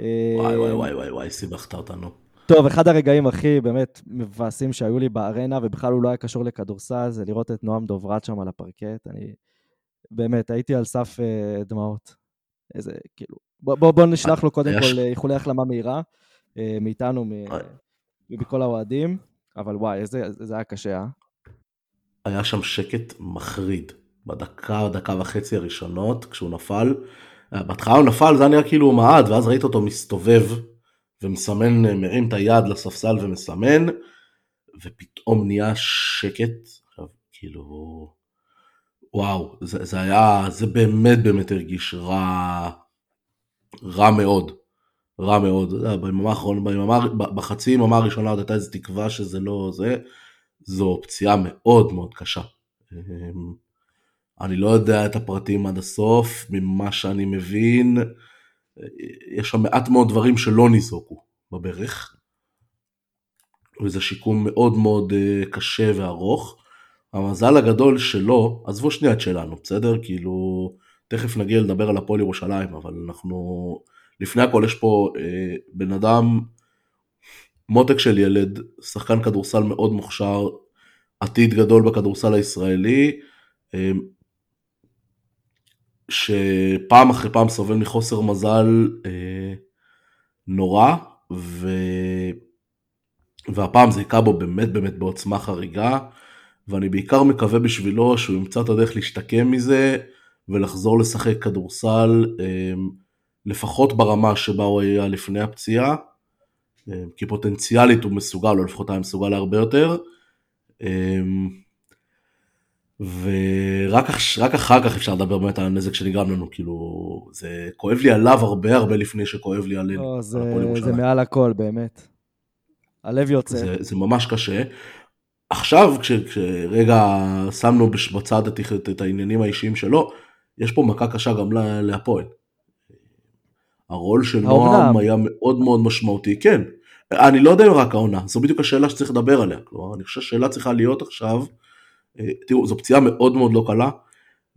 אה, וואי וואי וואי וואי וואי, סיבכת אותנו. טוב, אחד הרגעים הכי באמת מבאסים שהיו לי בארנה, ובכלל הוא לא היה קשור לכדורסל, זה לראות את נועם דוברת שם על הפרקט. אני באמת, הייתי על סף דמעות. איזה, כאילו... בוא, בוא, בוא נשלח לו קודם כל איחולי החלמה מהירה, uh, מאיתנו, מכל האוהדים, אבל וואי, איזה, זה היה קשה, אה? היה שם שקט מחריד. בדקה, דקה וחצי הראשונות, כשהוא נפל. בהתחלה הוא נפל, זה היה נראה כאילו הוא מעד, ואז ראית אותו מסתובב ומסמן, מרים את היד לספסל ומסמן, ופתאום נהיה שקט. עכשיו, כאילו, וואו, זה, זה היה, זה באמת באמת הרגיש רע, רע מאוד. רע מאוד, ביממה האחרונה, בחצי יממה הראשונה עוד הייתה איזו תקווה שזה לא זה, זו פציעה מאוד מאוד קשה. אמ, אני לא יודע את הפרטים עד הסוף, ממה שאני מבין, יש שם מעט מאוד דברים שלא ניזוקו בברך. וזה שיקום מאוד מאוד אה, קשה וארוך. המזל הגדול שלו, עזבו שנייה את שלנו, בסדר? כאילו, תכף נגיע לדבר על הפועל ירושלים, אבל אנחנו, לפני הכל יש פה אה, בן אדם, מותק של ילד, שחקן כדורסל מאוד מוכשר, עתיד גדול בכדורסל הישראלי, אה, שפעם אחרי פעם סובל מחוסר מזל אה, נורא, ו... והפעם זה היכה בו באמת באמת בעוצמה חריגה, ואני בעיקר מקווה בשבילו שהוא ימצא את הדרך להשתקם מזה ולחזור לשחק כדורסל, אה, לפחות ברמה שבה הוא היה לפני הפציעה, אה, כי פוטנציאלית הוא מסוגל, או לפחות היה מסוגל להרבה יותר. אה, ורק רק אחר כך אפשר לדבר באמת על הנזק שנגרם לנו, כאילו, זה כואב לי עליו הרבה הרבה לפני שכואב לי עלינו. לא, זה, זה מעל הכל, באמת. הלב יוצא. זה, זה ממש קשה. עכשיו, כש, כשרגע שמנו בצד את, את העניינים האישיים שלו, יש פה מכה קשה גם להפועל. הרול של נועם היה מאוד מאוד משמעותי, כן. אני לא יודע אם רק העונה, זו בדיוק השאלה שצריך לדבר עליה. כלומר, אני חושב שהשאלה צריכה להיות עכשיו, אה, תראו, זו פציעה מאוד מאוד לא קלה,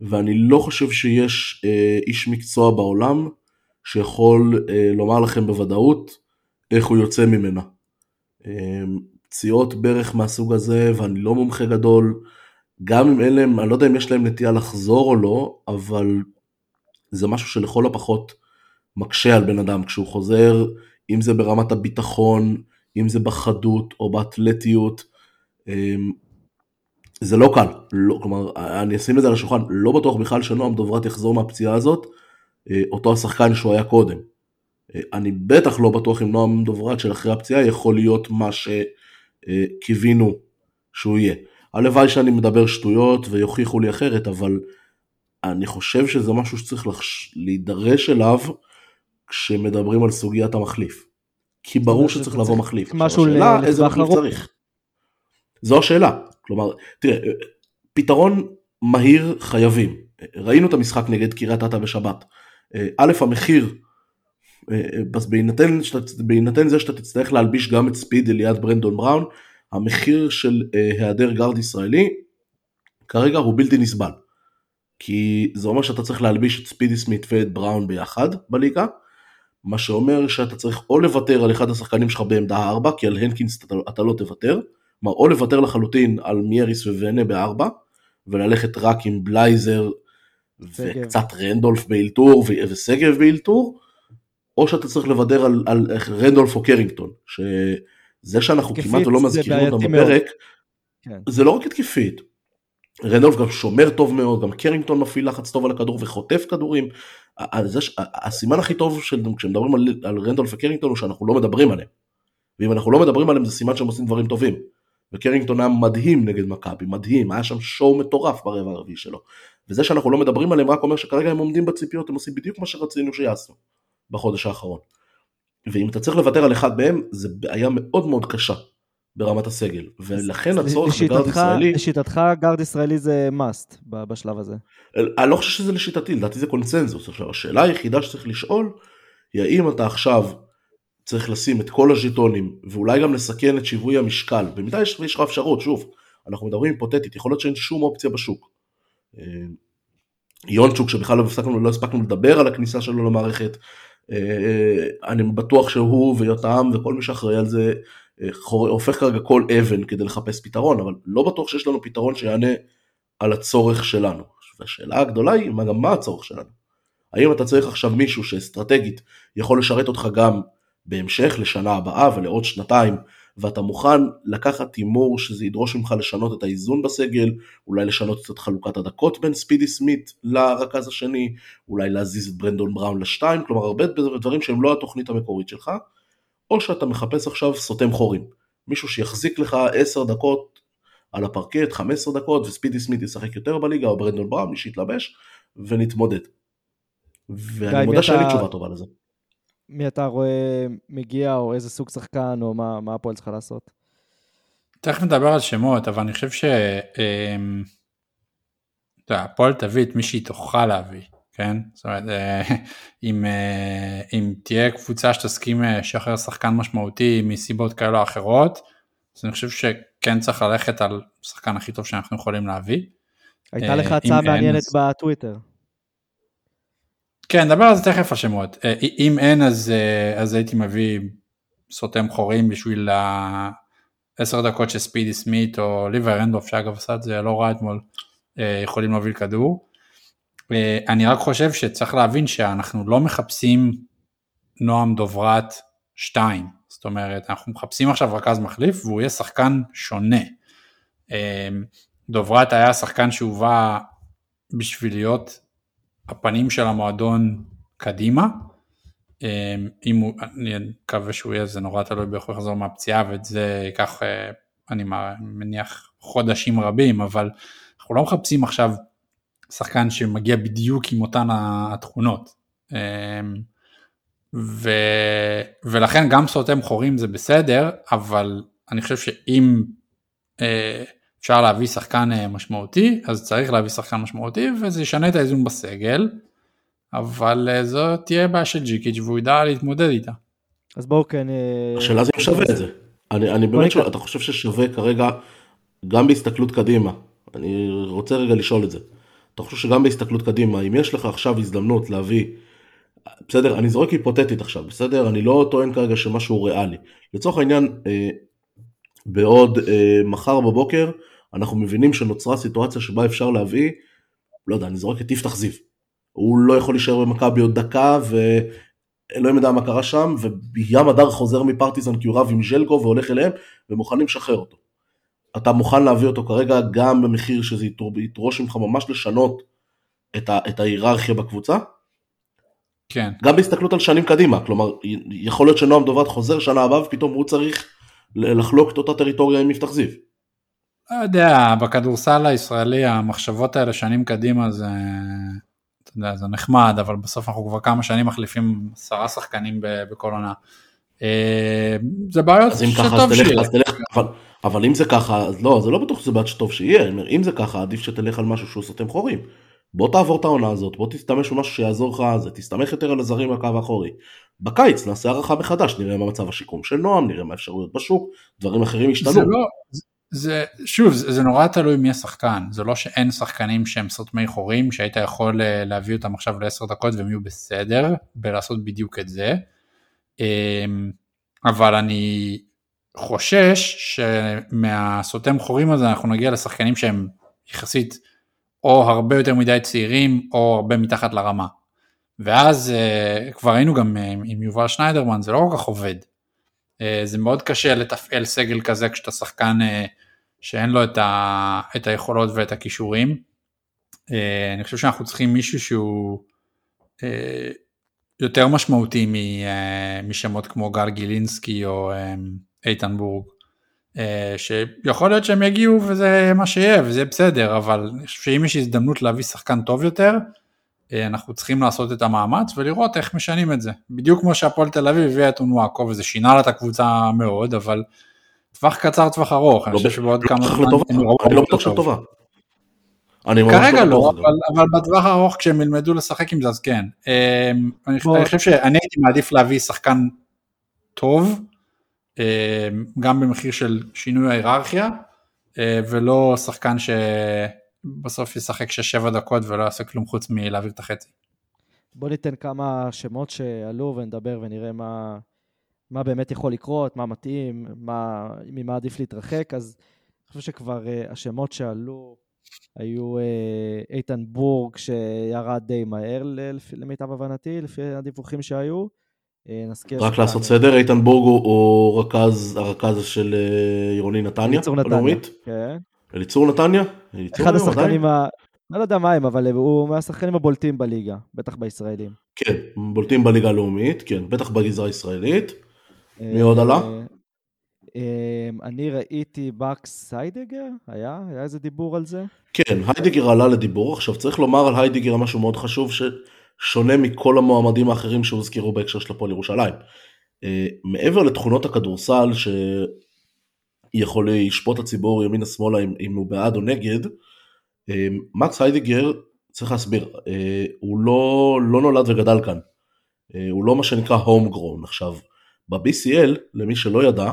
ואני לא חושב שיש אה, איש מקצוע בעולם שיכול אה, לומר לכם בוודאות איך הוא יוצא ממנה. פציעות ברך מהסוג הזה, ואני לא מומחה גדול, גם אם אין להם, אני לא יודע אם יש להם נטייה לחזור או לא, אבל זה משהו שלכל הפחות מקשה על בן אדם כשהוא חוזר, אם זה ברמת הביטחון, אם זה בחדות או באתלטיות. אה, זה לא קל, לא, כלומר, אני אשים את זה על השולחן, לא בטוח בכלל שנועם דוברת יחזור מהפציעה הזאת, אה, אותו השחקן שהוא היה קודם. אה, אני בטח לא בטוח אם נועם דוברת של אחרי הפציעה יכול להיות מה שקיווינו שהוא יהיה. הלוואי שאני מדבר שטויות ויוכיחו לי אחרת, אבל אני חושב שזה משהו שצריך לחש... להידרש אליו כשמדברים על סוגיית המחליף. כי ברור שצריך לבוא מחליף. משהו לטווח ארוך. זו השאלה. כלומר, תראה, פתרון מהיר חייבים. ראינו את המשחק נגד קריית אתא בשבת. א', המחיר, בהינתן, בהינתן זה שאתה תצטרך להלביש גם את ספיד ליד ברנדון בראון, המחיר של היעדר גארד ישראלי כרגע הוא בלתי נסבל. כי זה אומר שאתה צריך להלביש את ספידי סמית ואת בראון ביחד בליגה, מה שאומר שאתה צריך או לוותר על אחד השחקנים שלך בעמדה 4, כי על הנקינס אתה, אתה לא תוותר, כלומר או לוותר לחלוטין על מייריס וונה בארבע, וללכת רק עם בלייזר סגב. וקצת רנדולף באלתור ושגב באלתור, או שאתה צריך לוותר על, על רנדולף או קרינגטון, שזה שאנחנו כמעט לא מזכירים אותם בפרק, כן. זה לא רק התקפית, רנדולף גם שומר טוב מאוד, גם קרינגטון מפעיל לחץ טוב על הכדור וחוטף כדורים. הסימן הכי טוב של, כשמדברים על, על רנדולף וקרינגטון הוא שאנחנו לא מדברים עליהם. ואם אנחנו לא מדברים עליהם זה סימן שהם עושים דברים טובים. וקרינגטון היה מדהים נגד מכבי, מדהים, היה שם שואו מטורף ברבע הרביעי שלו. וזה שאנחנו לא מדברים עליהם רק אומר שכרגע הם עומדים בציפיות, הם עושים בדיוק מה שרצינו שיעשו בחודש האחרון. ואם אתה צריך לוותר על אחד מהם, זה בעיה מאוד מאוד קשה ברמת הסגל, ולכן הצורך בגארד ישראלי... לשיטתך גארד ישראלי זה must בשלב הזה. אני לא חושב שזה לשיטתי, לדעתי זה קונצנזוס. עכשיו השאלה היחידה שצריך לשאול, היא האם אתה עכשיו צריך לשים את כל הז'יטונים, ואולי גם לסכן את שיווי המשקל, במידה יש, יש לך אפשרות, שוב, אנחנו מדברים היפותטית, יכול להיות שאין שום אופציה בשוק. אה, יונצ'וק שבכלל לא הספקנו, לא הספקנו לדבר על הכניסה שלו למערכת, אני בטוח שהוא ויותם וכל מי שאחראי על זה אה, הופך כרגע כל אבן כדי לחפש פתרון, אבל לא בטוח שיש לנו פתרון שיענה על הצורך שלנו. והשאלה הגדולה היא מה גם מה הצורך שלנו. האם אתה צריך עכשיו מישהו שאסטרטגית יכול לשרת אותך גם בהמשך לשנה הבאה ולעוד שנתיים ואתה מוכן לקחת הימור שזה ידרוש ממך לשנות את האיזון בסגל, אולי לשנות קצת חלוקת הדקות בין ספידי סמית לרכז השני, אולי להזיז את ברנדון בראון לשתיים, כלומר הרבה דברים שהם לא התוכנית המקורית שלך, או שאתה מחפש עכשיו סותם חורים, מישהו שיחזיק לך 10 דקות על הפרקט, 15 דקות, וספידי סמית ישחק יותר בליגה, או ברנדון בראון, מי שיתלבש, ונתמודד. ואני מודה שאין לי תשובה טובה לזה. מי אתה רואה מגיע, או איזה סוג שחקן, או מה, מה הפועל צריכה לעשות? תכף נדבר על שמות, אבל אני חושב ש... אמ, הפועל תביא את מי שהיא תוכל להביא, כן? זאת אומרת, אה, אם, אה, אם תהיה קבוצה שתסכים אה, לשחרר שחקן משמעותי מסיבות כאלה או אחרות, אז אני חושב שכן צריך ללכת על שחקן הכי טוב שאנחנו יכולים להביא. הייתה לך הצעה מעניינת בטוויטר. כן, נדבר על זה תכף השמות. אה, אם אין אז, אה, אז הייתי מביא סותם חורים בשביל העשר דקות שספידי סמית או ליבר רנדולף שאגב עשה את זה לא רע אתמול, אה, יכולים להוביל כדור. אני רק חושב שצריך להבין שאנחנו לא מחפשים נועם דוברת 2, זאת אומרת אנחנו מחפשים עכשיו רכז מחליף והוא יהיה שחקן שונה. דוברת היה שחקן שהובא בשביל להיות הפנים של המועדון קדימה. אמ, אם הוא, אני מקווה שהוא יהיה, זה נורא תלוי באיך הוא יחזור מהפציעה ואת זה ייקח, אה, אני מניח, חודשים רבים, אבל אנחנו לא מחפשים עכשיו שחקן שמגיע בדיוק עם אותן התכונות. אמ, ו, ולכן גם סותם חורים זה בסדר, אבל אני חושב שאם אה, אפשר להביא שחקן אה, משמעותי, אז צריך להביא שחקן משמעותי, וזה ישנה את האיזון בסגל, אבל אה, זו תהיה בעיה של ג'יקיץ' והוא ידע להתמודד איתה. אז בואו כן... אה, השאלה זה אם שווה את זה. אני, אני באמת שואל, אתה חושב ששווה כרגע, גם בהסתכלות קדימה, אני רוצה רגע לשאול את זה. אתה חושב שגם בהסתכלות קדימה, אם יש לך עכשיו הזדמנות להביא, בסדר, אני זורק היפותטית עכשיו, בסדר? אני לא טוען כרגע שמשהו ריאלי. לצורך העניין, בעוד אה, מחר בבוקר אנחנו מבינים שנוצרה סיטואציה שבה אפשר להביא, לא יודע, אני זורק את יפתח זיו. הוא לא יכול להישאר במכבי עוד דקה ואלוהים יודע מה קרה שם, וים הדר חוזר מפרטיזן כי הוא רב עם ז'לקו והולך אליהם ומוכנים לשחרר אותו. אתה מוכן להביא אותו כרגע גם במחיר שזה יתרוש ממך ממש לשנות את, ה, את ההיררכיה בקבוצה? כן. גם בהסתכלות על שנים קדימה, כלומר יכול להיות שנועם דוברת חוזר שנה הבאה ופתאום הוא צריך לחלוק את אותה טריטוריה עם מבטח זיו. לא יודע, בכדורסל הישראלי המחשבות האלה שנים קדימה זה, אתה יודע, זה נחמד, אבל בסוף אנחנו כבר כמה שנים מחליפים עשרה שחקנים בכל עונה. אה, זה בעיות שטוב שיהיה. אבל, אבל אם זה ככה, אז לא, זה לא בטוח שזה בעיות שטוב שיהיה, אם זה ככה עדיף שתלך על משהו שהוא סותם חורים. בוא תעבור את העונה הזאת, בוא תסתמש במשהו שיעזור לך, זה תסתמך יותר על הזרים בקו האחורי. בקיץ נעשה הערכה מחדש, נראה מה מצב השיקום של נועם, נראה מה האפשרויות בשוק, דברים אחרים ישתנו. זה לא, זה, שוב, זה, זה נורא תלוי מי השחקן, זה לא שאין שחקנים שהם סותמי חורים, שהיית יכול אה, להביא אותם עכשיו לעשר דקות והם יהיו בסדר, בלעשות בדיוק את זה. אמ, אבל אני חושש שמהסותם חורים הזה אנחנו נגיע לשחקנים שהם יחסית או הרבה יותר מדי צעירים או הרבה מתחת לרמה. ואז uh, כבר היינו גם uh, עם יובל שניידרמן, זה לא כל כך עובד. Uh, זה מאוד קשה לתפעל סגל כזה כשאתה שחקן uh, שאין לו את, ה, את היכולות ואת הכישורים. Uh, אני חושב שאנחנו צריכים מישהו שהוא יותר משמעותי משמות כמו גל גילינסקי או איתן בורג. שיכול להיות שהם יגיעו וזה מה שיהיה וזה בסדר, אבל אני חושב שאם יש הזדמנות להביא שחקן טוב יותר, אה, אנחנו צריכים לעשות את המאמץ ולראות איך משנים את זה. בדיוק כמו שהפועל תל אביב הביאה את אונואקו וזה שינה לה את הקבוצה מאוד, אבל טווח קצר, טווח ארוך, אני לא חושב שבעוד כמה זמן אני לא בטוח טובה. כרגע לא, אבל בטווח הארוך כשהם ילמדו לשחק עם זה אז כן. אה, אני חושב שאני הייתי מעדיף להביא שחקן טוב, אה, גם במחיר של שינוי ההיררכיה, ולא שחקן ש... בסוף ישחק 6-7 דקות ולא יעשה כלום חוץ מלהעביר את החצי. בוא ניתן כמה שמות שעלו ונדבר ונראה מה, מה באמת יכול לקרות, מה מתאים, מה, ממה עדיף להתרחק. אז אני חושב שכבר uh, השמות שעלו היו uh, איתן בורג, שירד די מהר למיטב הבנתי, לפי הדיווחים שהיו. Uh, נזכיר רק לעשות סדר, איתן בורג הוא רכז, הרכז של עירוני נתניה, נתניה, כן. אליצור נתניה? אחד השחקנים ה... אני לא יודע מה הם, אבל הוא מהשחקנים הבולטים בליגה, בטח בישראלים. כן, בולטים בליגה הלאומית, כן, בטח בגזרה הישראלית. מי עוד עלה? אה, אני ראיתי בקס היידגר, היה? היה איזה דיבור על זה? כן, היידגר עלה לדיבור. עכשיו צריך לומר על היידגר משהו מאוד חשוב ששונה מכל המועמדים האחרים שהוזכרו בהקשר של הפועל ירושלים. אה, מעבר לתכונות הכדורסל שיכול לשפוט הציבור ימינה שמאלה אם, אם הוא בעד או נגד, אה, מקס היידיגר, צריך להסביר, הוא לא, לא נולד וגדל כאן. הוא לא מה שנקרא home grown. עכשיו, ב-BCL, למי שלא ידע,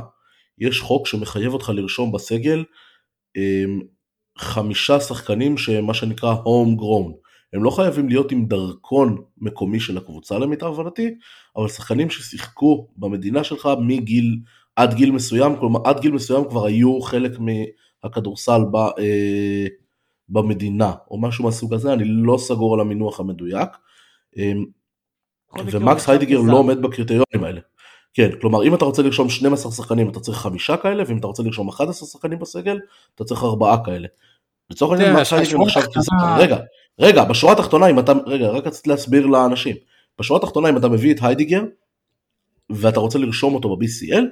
יש חוק שמחייב אותך לרשום בסגל אמ, חמישה שחקנים שהם מה שנקרא home grown. הם לא חייבים להיות עם דרכון מקומי של הקבוצה למיטב הבנתי, אבל שחקנים ששיחקו במדינה שלך מגיל, עד גיל מסוים, כלומר עד גיל מסוים כבר היו חלק מהכדורסל ב, אה, במדינה, או משהו מהסוג הזה, אני לא סגור על המינוח המדויק. אמ, ומקס היידיגר לא עומד בקריטריונים האלה. כן, כלומר אם אתה רוצה לרשום 12 שחקנים אתה צריך חמישה כאלה, ואם אתה רוצה לרשום 11 שחקנים בסגל, אתה צריך ארבעה כאלה. לצורך העניין, מה שאני עכשיו רגע, רגע, בשורה התחתונה אם אתה, רגע, רק רציתי להסביר לאנשים, בשורה התחתונה אם אתה מביא את היידיגר, ואתה רוצה לרשום אותו ב-BCL,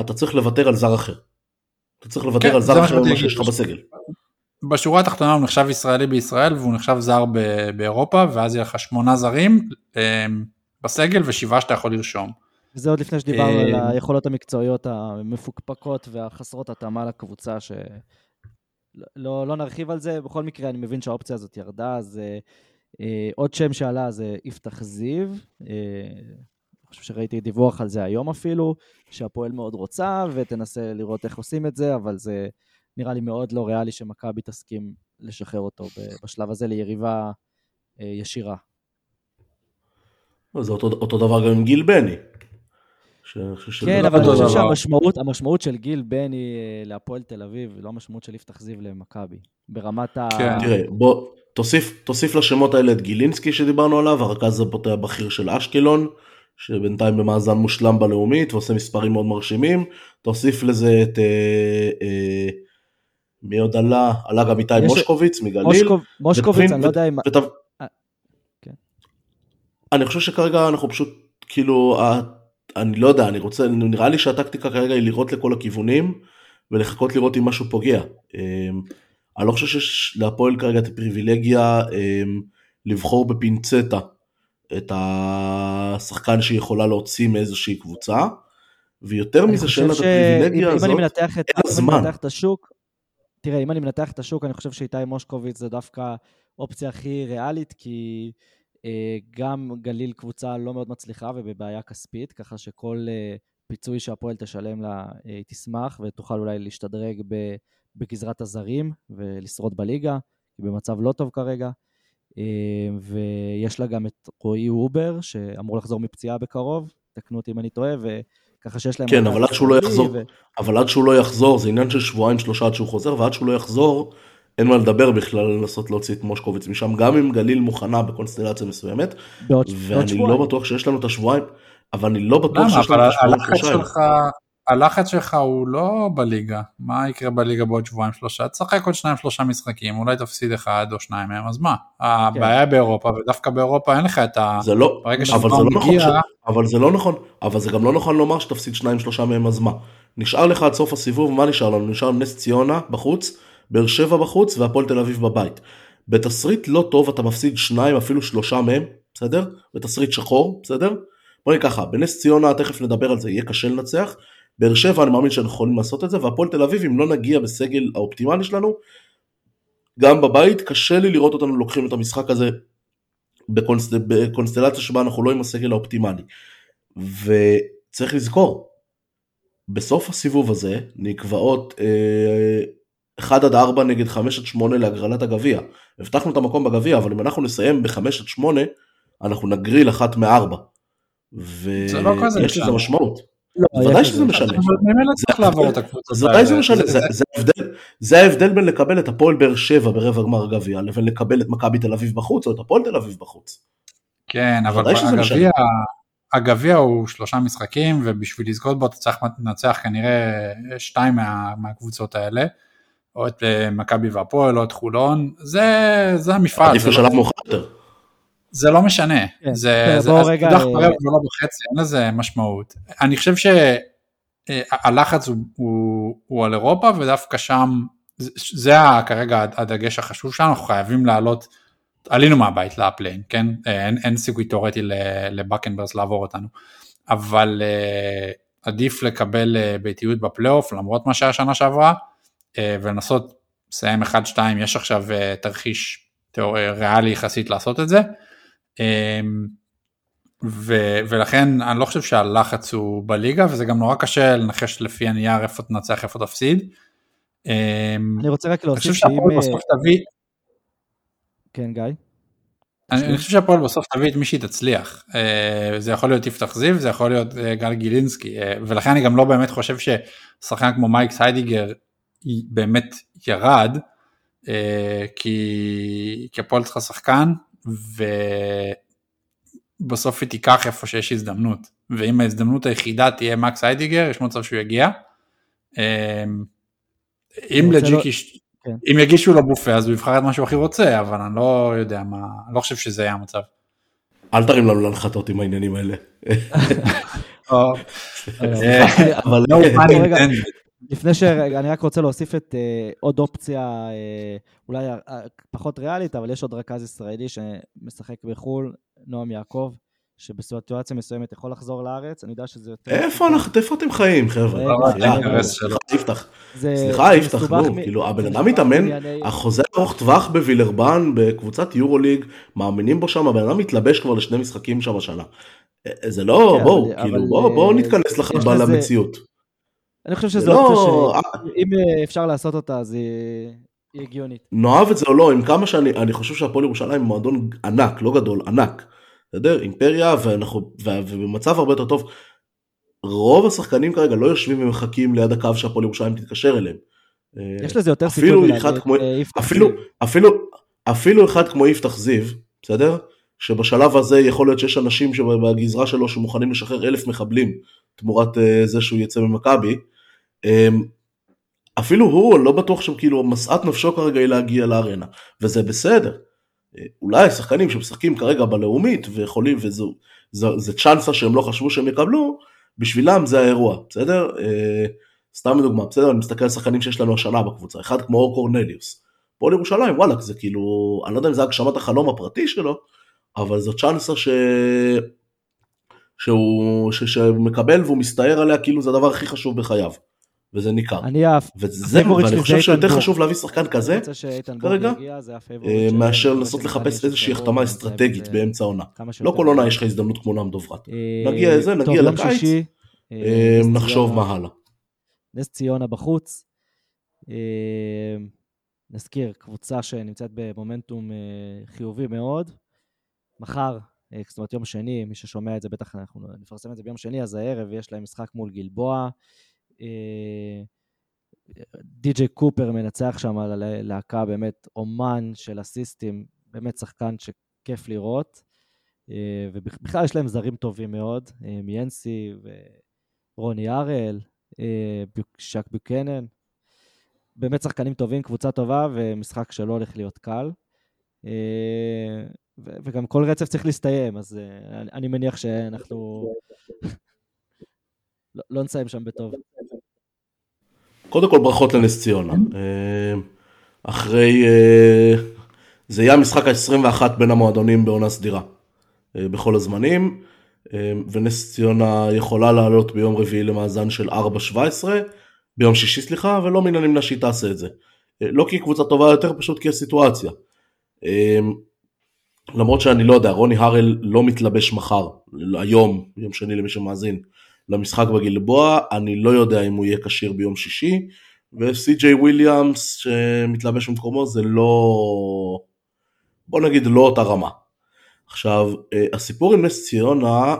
אתה צריך לוותר על זר אחר. אתה צריך לוותר כן, על זר אחר ממה שיש לך בסגל. בשורה התחתונה הוא נחשב ישראלי בישראל והוא נחשב זר באירופה, ואז יהיה לך שמונה זרים אה, בסגל ושבעה שאתה יכול לרשום. וזה עוד לפני שדיברנו על אה, היכולות המקצועיות המפוקפקות והחסרות התאמה לקבוצה, שלא לא, לא נרחיב על זה. בכל מקרה, אני מבין שהאופציה הזאת ירדה, אז אה, אה, עוד שם שעלה זה יפתח זיו. אה, חושב שראיתי דיווח על זה היום אפילו, שהפועל מאוד רוצה, ותנסה לראות איך עושים את זה, אבל זה נראה לי מאוד לא ריאלי שמכבי תסכים לשחרר אותו בשלב הזה ליריבה אה, ישירה. זה אותו, אותו דבר גם עם גיל בני. כן, אבל אני חושב שהמשמעות המשמעות של גיל בני אה, להפועל תל אביב, לא המשמעות של יפתח זיו למכבי. ברמת ה... כן. תראה, בוא, תוסיף, תוסיף לשמות האלה את גילינסקי שדיברנו עליו, הרכז הבכיר של אשקלון, שבינתיים במאזן מושלם בלאומית ועושה מספרים מאוד מרשימים. תוסיף לזה את... אה, אה, מי עוד עלה? עלה גם איתי מושקוביץ מגליל. מושקוב, מושקוביץ, אני לא יודע אם... ות... אה, כן. אני חושב שכרגע אנחנו פשוט, כאילו, אני לא יודע, אני רוצה, נראה לי שהטקטיקה כרגע היא לראות לכל הכיוונים ולחכות לראות אם משהו פוגע. אמ, אני לא חושב שיש להפועל כרגע את הפריבילגיה אמ, לבחור בפינצטה את השחקן שהיא יכולה להוציא מאיזושהי קבוצה, ויותר מזה שאין לה את הפריבילגיה הזאת, אין לה זמן. את השוק, תראה, אם אני מנתח את השוק, אני חושב שאיתי מושקוביץ זה דווקא אופציה הכי ריאלית, כי אה, גם גליל קבוצה לא מאוד מצליחה ובבעיה כספית, ככה שכל אה, פיצוי שהפועל תשלם לה, אה, היא תשמח ותוכל אולי להשתדרג בגזרת הזרים ולשרוד בליגה, היא במצב לא טוב כרגע. ויש לה גם את רועי אובר, שאמור לחזור מפציעה בקרוב, תקנו אותי אם אני טועה, וככה שיש להם... כן, אבל עד שהוא לא יחזור, ו... אבל עד שהוא לא יחזור, זה עניין של שבועיים שלושה עד שהוא חוזר, ועד שהוא לא יחזור, אין מה לדבר בכלל לנסות להוציא את מושקוביץ משם, גם אם גליל מוכנה בקונסטלציה מסוימת, בעוד, ואני בעוד לא בטוח שיש לנו את השבועיים, אבל אני לא בטוח שיש לנו את השבועיים הלחץ שלך הוא לא בליגה, מה יקרה בליגה בעוד שבועיים שלושה? תשחק עוד שניים שלושה משחקים, אולי תפסיד אחד או שניים מהם, אז מה? כן. הבעיה באירופה, ודווקא באירופה אין לך את ה... זה לא, אבל זה לא נכון, ש... אבל זה לא נכון, אבל זה גם לא נכון לומר שתפסיד שניים שלושה מהם, אז מה? נשאר לך עד סוף הסיבוב, מה נשאר לנו? נשאר נס ציונה בחוץ, באר שבע בחוץ והפועל תל אביב בבית. בתסריט לא טוב אתה מפסיד שניים אפילו שלושה מהם, בסדר? בתסריט שחור, בסדר? בוא נגיד ככה, בנס ציונה תכף נדבר על זה, יהיה קשה לנצח. באר שבע אני מאמין שאנחנו יכולים לעשות את זה, והפועל תל אביב אם לא נגיע בסגל האופטימלי שלנו, גם בבית קשה לי לראות אותנו לוקחים את המשחק הזה בקונסטל... בקונסטלציה שבה אנחנו לא עם הסגל האופטימלי. וצריך לזכור, בסוף הסיבוב הזה נקבעות אה, 1 עד 4 נגד 5 עד 8 להגרלת הגביע. הבטחנו את המקום בגביע, אבל אם אנחנו נסיים ב-5 עד 8, אנחנו נגריל אחת מארבע. לא ויש לזה. משמעות. לא, בוודאי יש שזה. משנה. אבל ממילא צריך לעבור את הקבוצות אז ודאי זה משנה, זה- זה- זה ההבדל- בין לקבל את הפועל באר שבע ברבע גמר הגביע לבין לקבל את מכבי תל אביב בחוץ או את הפועל תל אביב בחוץ. כן, אבל בוודאי הגביע, הוא שלושה משחקים, ובשביל לזכות בו אתה צריך לנצח כנראה שתיים מה, מהקבוצות האלה, או את אה, מכבי והפועל, או את חולון, זה, זה המפעל, עדיף זה, לא, לשלב מאוחר יותר. זה לא משנה, כן, זה, בסדר, זה, רגע, תודח אה, ברבע ולא בחצי, אין לזה משמעות. אני חושב שהלחץ הוא, הוא, הוא על אירופה, ודווקא שם, זה, כרגע הדגש החשוב שלנו, אנחנו חייבים לעלות עלינו מהבית לפליין, כן? אה, אין, אין סיכוי תאורטי ל- לבקנברס לעבור אותנו, אבל אה, עדיף לקבל אה, ביתיות בפלייאוף למרות מה שהיה שנה שעברה, אה, ולנסות לסיים 1-2, יש עכשיו אה, תרחיש אה, ריאלי יחסית לעשות את זה, אה, ו- ולכן אני לא חושב שהלחץ הוא בליגה, וזה גם נורא קשה לנחש לפי הנייר איפה תנצח איפה תפסיד. אה, אני רוצה רק להוסיף שאם... שהפועל אה, בסוף תביא, כן, גיא? אני, אני חושב שהפועל בסוף תביא את מי שהיא תצליח. אה, זה יכול להיות יפתח זיו, זה יכול להיות אה, גל גילינסקי, אה, ולכן אני גם לא באמת חושב ששחקן כמו מקס היידיגר באמת ירד, אה, כי הפועל צריכה שחקן, ובסוף היא תיקח איפה שיש הזדמנות, ואם ההזדמנות היחידה תהיה מקס היידיגר, יש מצב שהוא יגיע. אה, אם רוצה לג'יקי, כן. אם יגישו לו בופה אז הוא יבחר את מה שהוא הכי רוצה, אבל אני לא יודע מה, אני לא חושב שזה יהיה המצב. אל תרים לנו להנחתות עם העניינים האלה. [LAUGHS] אה, אבל לפני שרגע, אני רק רוצה להוסיף את אה, עוד אופציה, אה, אולי אה, פחות ריאלית, אבל יש עוד רכז ישראלי שמשחק בחו"ל, נועם יעקב, שבסיטואציה מסוימת יכול לחזור לארץ, אני יודע שזה יותר... איפה אנחנו, איפה אתם חיים חבר'ה? סליחה, יפתח. סליחה יפתח, נו, כאילו הבן אדם מתאמן, החוזה ארוך טווח בווילרבן בקבוצת יורו ליג, מאמינים בו שם, הבן אדם מתלבש כבר לשני משחקים שם השנה. זה לא, כן, בואו, כאילו בואו נתכנס לך למציאות. אני חושב שזו לא- אופציה שאם אה, אפשר לעשות אותה, אז היא הגיונית. נאהב את זה או לא, עם כמה שאני אני חושב שהפועל ירושלים הוא מועדון ענק, לא גדול, ענק. בסדר? אימפריה ואנחנו, ובמצב הרבה יותר טוב. רוב השחקנים כרגע לא יושבים ומחכים ליד הקו שהפועל ירושלים תתקשר אליהם. אה, יש לזה יותר סיכוי אפילו אחד כמו- אה, יפתח אפילו, זיו. אפילו, אפילו אחד כמו יפתח זיו, בסדר? שבשלב הזה יכול להיות שיש אנשים שבגזרה שלו שמוכנים לשחרר אלף מחבלים תמורת זה שהוא יצא ממכבי. אה, אפילו הוא לא בטוח שכאילו משאת נפשו כרגע היא להגיע לארנה וזה בסדר. אה, אולי שחקנים שמשחקים כרגע בלאומית ויכולים וזו זה, זה צ'אנסה שהם לא חשבו שהם יקבלו בשבילם זה האירוע בסדר אה, סתם לדוגמה בסדר אני מסתכל על שחקנים שיש לנו השנה בקבוצה אחד כמו אור קורנליוס. פועל ירושלים וואלה זה כאילו אני לא יודע אם זה הגשמת החלום הפרטי שלו אבל זו צ'אנסה ש... שהוא ש... שמקבל והוא מסתער עליה כאילו זה הדבר הכי חשוב בחייו וזה ניכר. אני אף... וזה, ואני חושב שיותר חשוב להביא שחקן כזה, כרגע, אה. מאשר לנסות לחפש איזושהי החתמה אסטרטגית באמצע העונה. לא כל עונה. יש לך הזדמנות כמו נועם דוברת. אה, נגיע לזה, נגיע לקיץ, אה, נחשוב מה הלאה. נס ציונה בחוץ. נזכיר, קבוצה שנמצאת במומנטום חיובי מאוד. מחר, זאת אומרת יום שני, מי ששומע את זה בטח אנחנו נפרסם את זה ביום שני, אז הערב יש להם משחק מול גלבוע. אה, די.ג'יי קופר מנצח שם על הלהקה, באמת אומן של אסיסטים, באמת שחקן שכיף לראות. אה, ובכלל יש להם זרים טובים מאוד, אה, מיאנסי ורוני הראל, שק ביוקנן. באמת שחקנים טובים, קבוצה טובה, ומשחק שלא הולך להיות קל. וגם כל רצף צריך להסתיים, אז אני מניח שאנחנו [LAUGHS] [LAUGHS] לא- לא נסיים שם בטוב. קודם כל ברכות לנס ציונה. אה, אחרי, אה, זה יהיה המשחק ה-21 בין המועדונים בעונה סדירה. אה, בכל הזמנים, ונס ציונה יכולה לעלות ביום רביעי למאזן של 4-17, ביום שישי סליחה, ולא מן הנמנע שהיא תעשה את זה. לא כי היא קבוצה טובה יותר, פשוט כי הסיטואציה. למרות שאני לא יודע, רוני הראל לא מתלבש מחר, היום, יום שני למי שמאזין, למשחק בגלבוע, אני לא יודע אם הוא יהיה כשיר ביום שישי, וסי.ג'יי וויליאמס שמתלבש במקומו זה לא, בוא נגיד לא אותה רמה. עכשיו, אה, הסיפור עם נס ציונה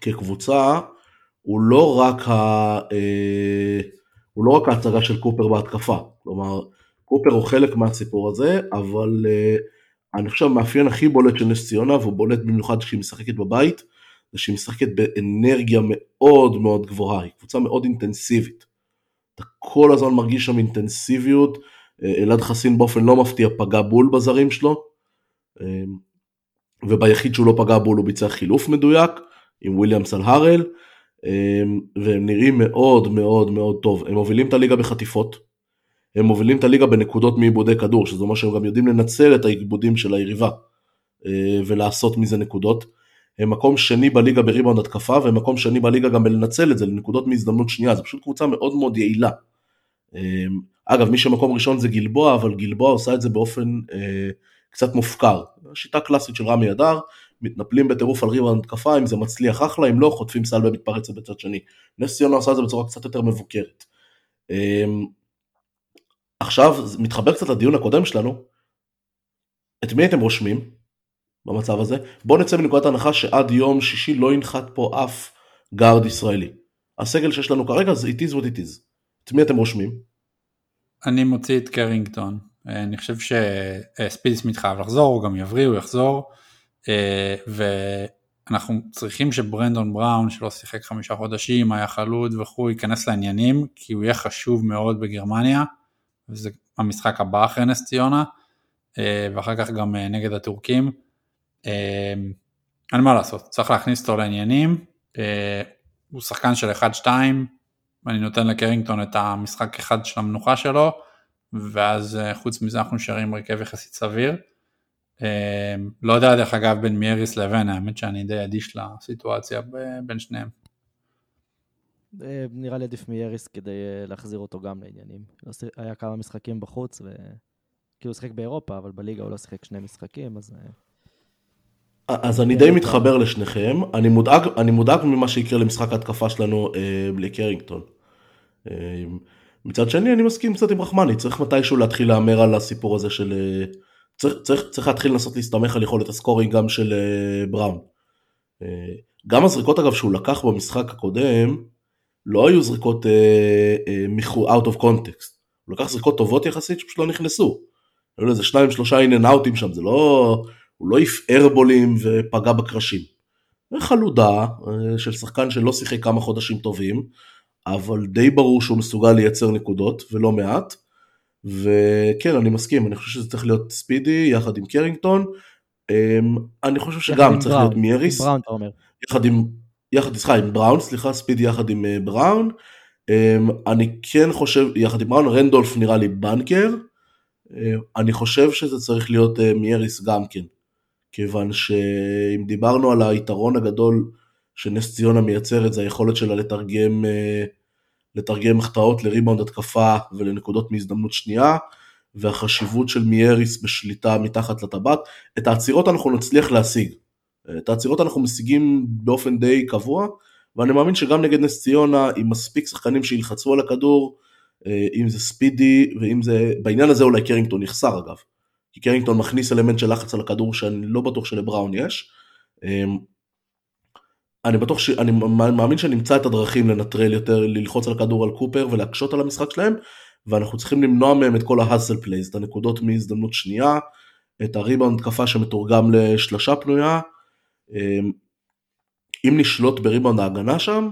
כקבוצה הוא לא רק, ה, אה, הוא לא רק ההצגה של קופר בהתקפה, כלומר קופר הוא חלק מהסיפור הזה, אבל אה, אני חושב המאפיין הכי בולט של נס ציונה, והוא בולט במיוחד כשהיא משחקת בבית, זה שהיא משחקת באנרגיה מאוד מאוד גבוהה, היא קבוצה מאוד אינטנסיבית. אתה כל הזמן מרגיש שם אינטנסיביות, אלעד חסין באופן לא מפתיע פגע בול בזרים שלו, וביחיד שהוא לא פגע בול הוא ביצע חילוף מדויק עם וויליאמס על הארל, והם נראים מאוד מאוד מאוד טוב. הם מובילים את הליגה בחטיפות, הם מובילים את הליגה בנקודות מעיבודי כדור, שזה אומר שהם גם יודעים לנצל את העיבודים של היריבה אה, ולעשות מזה נקודות. מקום שני בליגה בריבאונד התקפה, והם מקום שני בליגה גם בלנצל את זה לנקודות מהזדמנות שנייה, זו פשוט קבוצה מאוד מאוד יעילה. אגב, מי שמקום ראשון זה גלבוע, אבל גלבוע עושה את זה באופן אה, קצת מופקר. שיטה קלאסית של רמי אדר, מתנפלים בטירוף על ריבאונד התקפה, אם זה מצליח אחלה, אם לא, חוטפים סלבה מתפרצת בצד שני. נס ציונה עושה את זה בצורה קצת יותר מבוקרת. אה, עכשיו, מתחבר קצת לדיון הקודם שלנו, את מי הייתם רושמים במצב הזה? בואו נצא מנקודת הנחה שעד יום שישי לא ינחת פה אף גארד ישראלי. הסגל שיש לנו כרגע זה it is what it is. את מי אתם רושמים? אני מוציא את קרינגטון. אה, אני חושב שספידיסמית חייב לחזור, הוא גם יבריא, הוא יחזור. אה, ואנחנו צריכים שברנדון בראון, שלא שיחק חמישה חודשים, היה חלוד וכו', ייכנס לעניינים, כי הוא יהיה חשוב מאוד בגרמניה, וזה המשחק הבא אחרי נס ציונה, אה, ואחר כך גם נגד הטורקים. אין מה לעשות, צריך להכניס אותו לעניינים. הוא שחקן של 1-2, ואני נותן לקרינגטון את המשחק אחד של המנוחה שלו, ואז אה, חוץ מזה אנחנו נשארים הרכב יחסית סביר. אה, לא יודע דרך אגב בין מייריס לבין, האמת שאני די אדיש לסיטואציה בין שניהם. אה, נראה לי עדיף מייריס כדי להחזיר אותו גם לעניינים. לא היה כמה משחקים בחוץ, וכאילו הוא שיחק באירופה, אבל בליגה הוא לא שיחק שני משחקים, אז... אז אני די מתחבר לשניכם, אני מודאג, אני מודאג ממה שיקרה למשחק ההתקפה שלנו אה, בלי קרינגטון. אה, מצד שני אני מסכים קצת עם רחמני, צריך מתישהו להתחיל להמר על הסיפור הזה של... אה, צריך, צריך, צריך להתחיל לנסות להסתמך על יכולת הסקורינג גם של אה, בראון. אה, גם הזריקות אגב שהוא לקח במשחק הקודם, לא היו זריקות אה, אה, out of context. הוא לקח זריקות טובות יחסית שפשוט לא נכנסו. היו לזה שניים שלושה אין אאוטים שם, זה לא... הוא לא העיף ארבולים ופגע בקרשים. חלודה אה, של שחקן שלא שיחק כמה חודשים טובים, אבל די ברור שהוא מסוגל לייצר נקודות, ולא מעט. וכן, אני מסכים, אני חושב שזה צריך להיות ספידי יחד עם קרינגטון. אמ, אני חושב שגם צריך להיות מייריס. בראון אתה אומר. יחד עם, יחד, סליחה, עם בראון, סליחה, ספידי יחד עם אה, בראון. אמ, אני כן חושב, יחד עם בראון, רנדולף נראה לי בנקר. אמ, אני חושב שזה צריך להיות אה, מייריס גם כן. כיוון שאם דיברנו על היתרון הגדול שנס ציונה מייצרת זה היכולת שלה לתרגם, אה, לתרגם החטאות לריבאונד התקפה ולנקודות מהזדמנות שנייה והחשיבות של מייריס בשליטה מתחת לטבעת. את העצירות אנחנו נצליח להשיג. את העצירות אנחנו משיגים באופן די קבוע ואני מאמין שגם נגד נס ציונה עם מספיק שחקנים שילחצו על הכדור אה, אם זה ספידי ואם זה בעניין הזה אולי קרינגטון יחסר אגב כי קרינגטון מכניס אלמנט של לחץ על הכדור שאני לא בטוח שלבראון יש. אמ, אני בטוח ש... אני מאמין שנמצא את הדרכים לנטרל יותר, ללחוץ על הכדור על קופר ולהקשות על המשחק שלהם, ואנחנו צריכים למנוע מהם את כל ה hustle plays, את הנקודות מהזדמנות שנייה, את הריבאונד התקפה שמתורגם לשלושה פנויה. אמ, אם נשלוט בריבאונד ההגנה שם,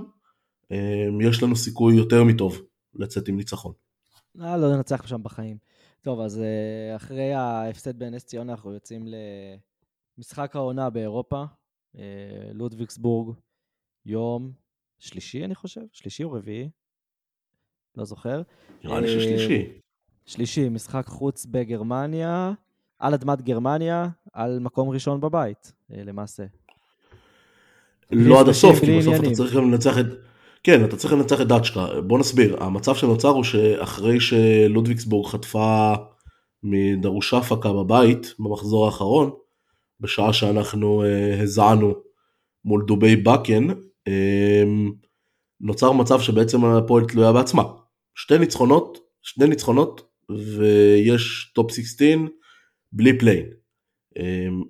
אמ, יש לנו סיכוי יותר מטוב לצאת עם ניצחון. לא, לא ננצח שם בחיים. טוב, אז אה, אחרי ההפסד בנס ציונה אנחנו יוצאים למשחק העונה באירופה, אה, לודוויגסבורג, יום שלישי אני חושב, שלישי או רביעי, לא זוכר. נראה לי ששלישי. אה, שלישי, משחק חוץ בגרמניה, על אדמת גרמניה, על מקום ראשון בבית, למעשה. לא עד הסוף, כי בסוף אתה צריך גם לנצח את... כן, אתה צריך לנצח את דאצ'קה. בוא נסביר, המצב שנוצר הוא שאחרי שלודוויגסבורג חטפה מדרושפקה בבית במחזור האחרון, בשעה שאנחנו uh, הזענו מול דובי בקן, um, נוצר מצב שבעצם הפועל תלויה בעצמה. שתי ניצחונות, שני ניצחונות, ויש top 16 בלי play-in. Um,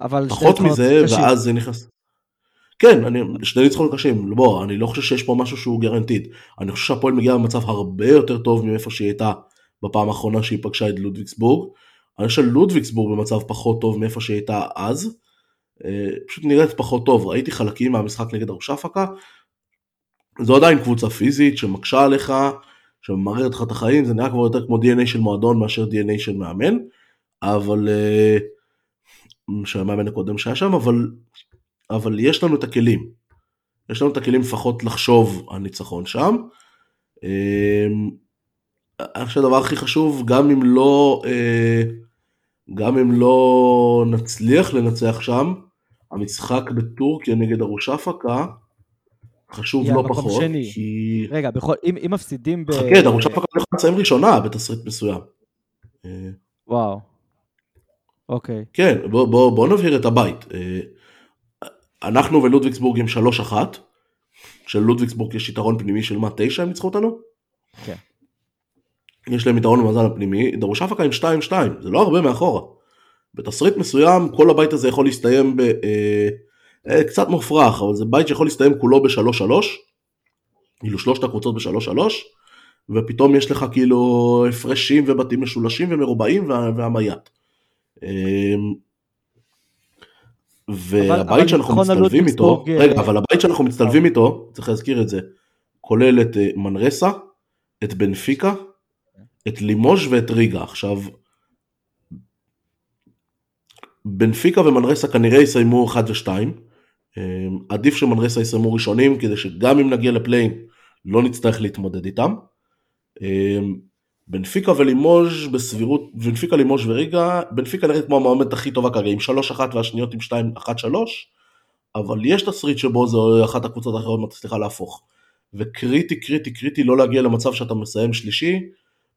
אבל פחות מזה, קשים. ואז זה נכנס. כן, אני, שני ניצחונות קשים, בוא, אני לא חושב שיש פה משהו שהוא granted. אני חושב שהפועל מגיעה במצב הרבה יותר טוב מאיפה שהיא הייתה בפעם האחרונה שהיא פגשה את לודוויגסבורג. אני חושב שלודוויגסבורג במצב פחות טוב מאיפה שהיא הייתה אז. אה, פשוט נראית פחות טוב, ראיתי חלקים מהמשחק נגד ארושפקה. זו עדיין קבוצה פיזית שמקשה עליך, שממררת לך את החיים, זה נראה כבר יותר כמו DNA של מועדון מאשר DNA של מאמן. אבל... אה, של המאמן הקודם שהיה שם, אבל, אבל יש לנו את הכלים. יש לנו את הכלים לפחות לחשוב על ניצחון שם. אמ, אני חושב שהדבר הכי חשוב, גם אם לא, אה, גם אם לא נצליח לנצח שם, המשחק בטורקיה נגד ארושפקה חשוב יהיה לא פחות, שני. כי... רגע, בכל, אם, אם מפסידים ב... חכה, ארושפקה יכולה לסיים ראשונה בתסריט מסוים. אה, וואו. אוקיי. כן, בוא, בוא, בוא נבהיר את הבית. אה, אנחנו ולודוויגסבורג עם 3-1, שלודוויגסבורג יש יתרון פנימי של מה, 9 הם ניצחו אותנו? כן. יש להם יתרון במזל הפנימי, דרושפקה עם 2-2, זה לא הרבה מאחורה. בתסריט מסוים כל הבית הזה יכול להסתיים ב... אה, אה, קצת מופרך, אבל זה בית שיכול להסתיים כולו ב-3-3, כאילו שלושת הקבוצות ב-3-3, ופתאום יש לך כאילו הפרשים ובתים משולשים ומרובעים וה- והמייט. אמ, והבית שאנחנו ניצחון על מצטלבים איתו, רגע, אה, אבל הבית שאנחנו מצטלבים איתו, צריך להזכיר את זה, כולל את אה, מנרסה, את בנפיקה, את לימוז' ואת ריגה. עכשיו, בנפיקה ומנרסה כנראה יסיימו 1 ו-2. עדיף שמנרסה יסיימו ראשונים, כדי שגם אם נגיע לפליין, לא נצטרך להתמודד איתם. אמ, בנפיקה ולימוז' בסבירות, בנפיקה לימוז' וריגה, בנפיקה נראית כמו המועמדת הכי טובה כרגע, עם 3-1 והשניות עם 2-1-3, אבל יש תסריט שבו זו אחת הקבוצות האחרות מצליחה להפוך. וקריטי קריטי קריטי לא להגיע למצב שאתה מסיים שלישי,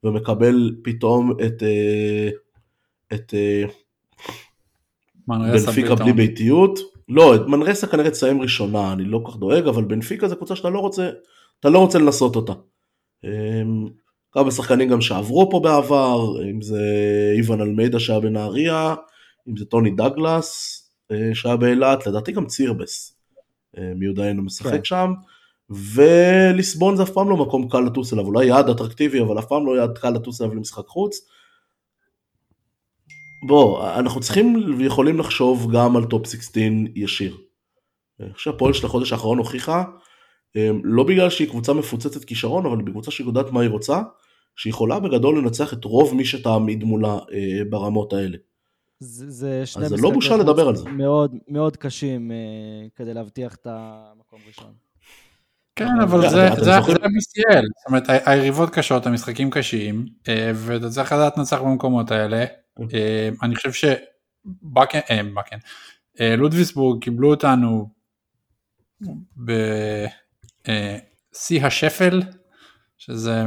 ומקבל פתאום את, אה, את אה, בנפיקה. בלי ביתיות. לא, את מנרסה כנראה תסיים ראשונה, אני לא כל כך דואג, אבל בנפיקה זה קבוצה שאתה לא רוצה, אתה לא רוצה לנסות אותה. כמה שחקנים גם שעברו פה בעבר, אם זה איוון אלמידה שהיה בנהריה, אם זה טוני דגלס אה, שהיה באילת, לדעתי גם צירבס אה, מיודענו משחק כן. שם, וליסבון זה אף פעם לא מקום קל לטוס אליו, אולי יעד אטרקטיבי, אבל אף פעם לא יעד קל לטוס אליו למשחק חוץ. בוא, אנחנו צריכים ויכולים לחשוב גם על top 16 ישיר. אני חושב שהפועל של החודש האחרון הוכיחה, לא בגלל שהיא קבוצה מפוצצת כישרון, אבל היא קבוצה שהיא יודעת מה היא רוצה, שהיא יכולה בגדול לנצח את רוב מי שתעמיד מולה אה, ברמות האלה. זה, זה שני אז זה לא בושה לדבר על זה. מאוד, מאוד קשים אה, כדי להבטיח את המקום ראשון. כן, אבל זה ה-BCL, זאת אומרת היריבות קשות, המשחקים קשים, אה, ואתה צריך לדעת לנצח במקומות האלה. אה, אני חושב שבקן, בקן, לודוויסבורג קיבלו אותנו בשיא השפל, שזה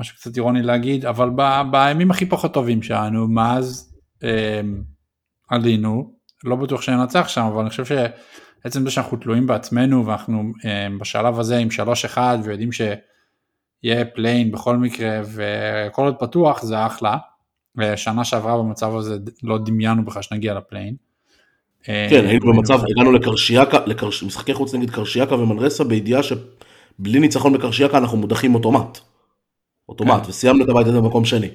משהו קצת אירוני להגיד, אבל ב- בימים הכי פחות טובים שלנו, מאז אה, עלינו, לא בטוח שננצח שם, אבל אני חושב שעצם זה שאנחנו תלויים בעצמנו ואנחנו אה, בשלב הזה עם 3-1 ויודעים שיהיה play-in בכל מקרה וכל עוד פתוח זה אחלה. ושנה שעברה במצב הזה לא דמיינו בכלל שנגיע ל play-in. אה, כן, היינו במצב, הגענו לקרשיאקה, לקרש- משחקי חוץ נגד קרשיאקה ומנרסה, בידיעה שבלי ניצחון בקרשיאקה אנחנו מודחים אוטומט. אוטומט, כן. וסיימנו את הבית הזה במקום שני.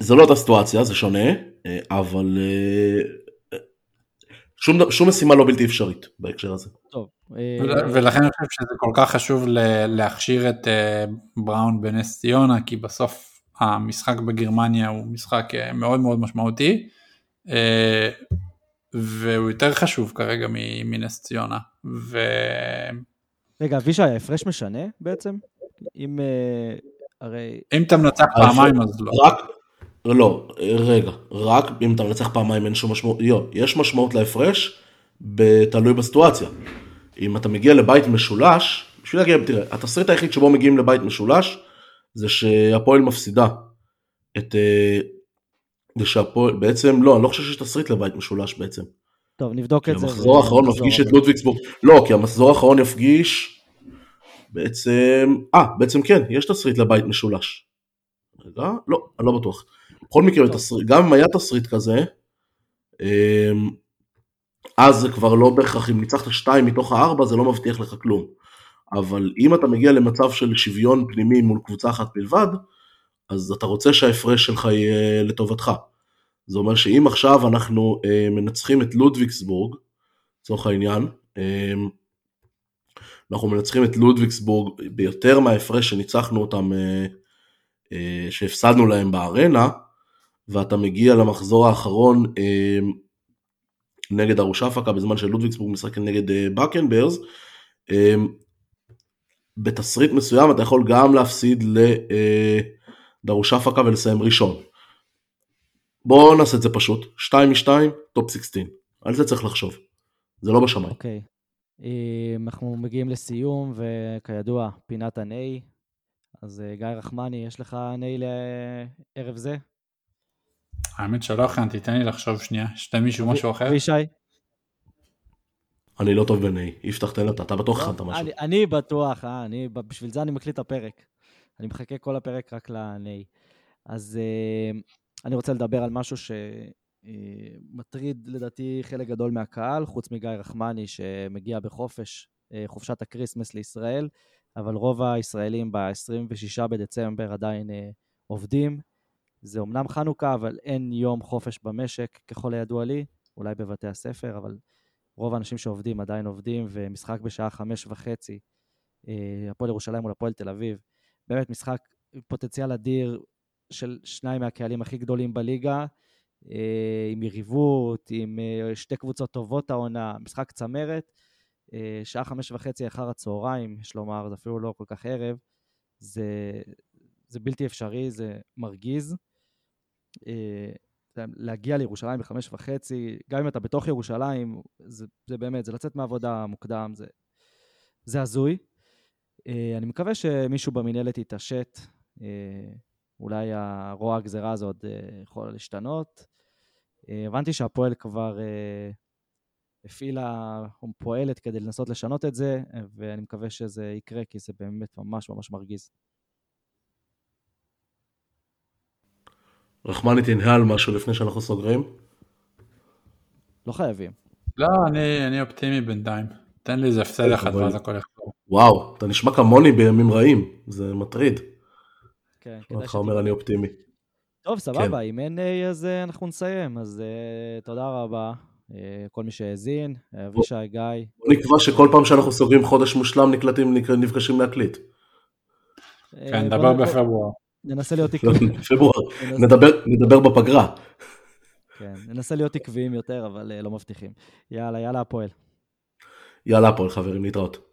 זו לא אותה סיטואציה, זה שונה, אה, אבל אה, שום, שום משימה לא בלתי אפשרית בהקשר הזה. טוב. אה, ול- ולכן אני חושב שזה כל כך חשוב ל- להכשיר את אה, בראון בנס ציונה כי בסוף המשחק בגרמניה הוא משחק אה, מאוד מאוד משמעותי אה, והוא יותר חשוב כרגע מ- מנס ציונה. ואם רגע, אבישי, ההפרש משנה בעצם? אם... אה, הרי... אתה מנצח פעמיים אז לא. רק, לא, רגע, רק אם אתה מנצח פעמיים אין שום משמעות, יו, יש משמעות להפרש, תלוי בסיטואציה. אם אתה מגיע לבית משולש, בשביל להגיע, תראה, התסריט היחיד שבו מגיעים לבית משולש, זה שהפועל מפסידה. את... אה, זה שהפועל, בעצם, לא, אני לא חושב שיש תסריט לבית משולש בעצם. טוב, נבדוק את זה. המחזור האחרון מפגיש את לזה. לודוויגסבורג, לא, כי המחזור האחרון יפגיש, בעצם, אה, בעצם כן, יש תסריט לבית משולש. רגע, לא, אני לא בטוח. בכל מקרה, גם אם היה תסריט כזה, אמ, אז זה כבר לא בהכרח, אם ניצחת שתיים מתוך הארבע זה לא מבטיח לך כלום. אבל אם אתה מגיע למצב של שוויון פנימי מול קבוצה אחת בלבד, אז אתה רוצה שההפרש שלך יהיה לטובתך. זה אומר שאם עכשיו אנחנו אה, מנצחים את לודוויגסבורג, לצורך העניין, אה, אנחנו מנצחים את לודוויגסבורג ביותר מההפרש שניצחנו אותם, אה, אה, שהפסדנו להם בארנה, ואתה מגיע למחזור האחרון אה, נגד ארושפקה בזמן שלודוויגסבורג משחק נגד אה, בקנברס, אה, בתסריט מסוים אתה יכול גם להפסיד לדרושפקה ולסיים ראשון. בואו נעשה את זה פשוט, 2 מ-2, top 16, על זה צריך לחשוב, זה לא בשמיים. אוקיי. אנחנו מגיעים לסיום, וכידוע, פינת ה-A. אז גיא רחמני, יש לך A לערב זה? האמת שלא הכנתי, תן לי לחשוב שנייה, יש מישהו משהו אחר? אבישי? אני לא טוב ב-A, יפתח תן אתה, אתה בטוח הכנת משהו. אני, אני בטוח, אה, אני, בשביל זה אני מקליט את הפרק. אני מחכה כל הפרק רק ל-A. אז uh, אני רוצה לדבר על משהו שמטריד לדעתי חלק גדול מהקהל, חוץ מגיא רחמני שמגיע בחופש, uh, חופשת ה Christmas לישראל, אבל רוב הישראלים ב-26 בדצמבר עדיין uh, עובדים. זה אומנם חנוכה, אבל אין יום חופש במשק, ככל הידוע לי, אולי בבתי הספר, אבל רוב האנשים שעובדים עדיין עובדים, ומשחק בשעה חמש וחצי, אה, הפועל ירושלים מול הפועל תל אביב, באמת משחק פוטנציאל אדיר של שניים מהקהלים הכי גדולים בליגה, אה, עם יריבות, עם אה, שתי קבוצות טובות העונה, משחק צמרת, שעה חמש וחצי אחר הצהריים, יש לומר, זה אפילו לא כל כך ערב, זה, זה בלתי אפשרי, זה מרגיז. להגיע לירושלים בחמש וחצי, גם אם אתה בתוך ירושלים, זה, זה באמת, זה לצאת מעבודה מוקדם, זה, זה הזוי. אה, אני מקווה שמישהו במינהלת יתעשת, אה, אולי הרוע הגזרה הזו עוד אה, יכול להשתנות. הבנתי שהפועל כבר הפעילה או פועלת כדי לנסות לשנות את זה, ואני מקווה שזה יקרה, כי זה באמת ממש ממש מרגיז. רחמני תנהל משהו לפני שאנחנו סוגרים? לא חייבים. לא, אני, אני אופטימי בינתיים. תן לי איזה הפסד אחד ואז הכל יחזור. וואו, אתה נשמע כמוני בימים רעים, זה מטריד. כן, כדאי לך אומר אני אופטימי. טוב, סבבה, כן. אם אין A אז אה, אנחנו נסיים, אז uh, תודה רבה. כל מי שהאזין, אבישי, גיא. בוא נקבע שכל פעם שאנחנו סוגרים חודש מושלם נקלטים, נפגשים להקליט. כן, נדבר בפברואר. ננסה להיות עקביים. פברואר, נדבר בפגרה. כן, ננסה להיות עקביים יותר, אבל לא מבטיחים. יאללה, יאללה הפועל. יאללה הפועל חברים, להתראות.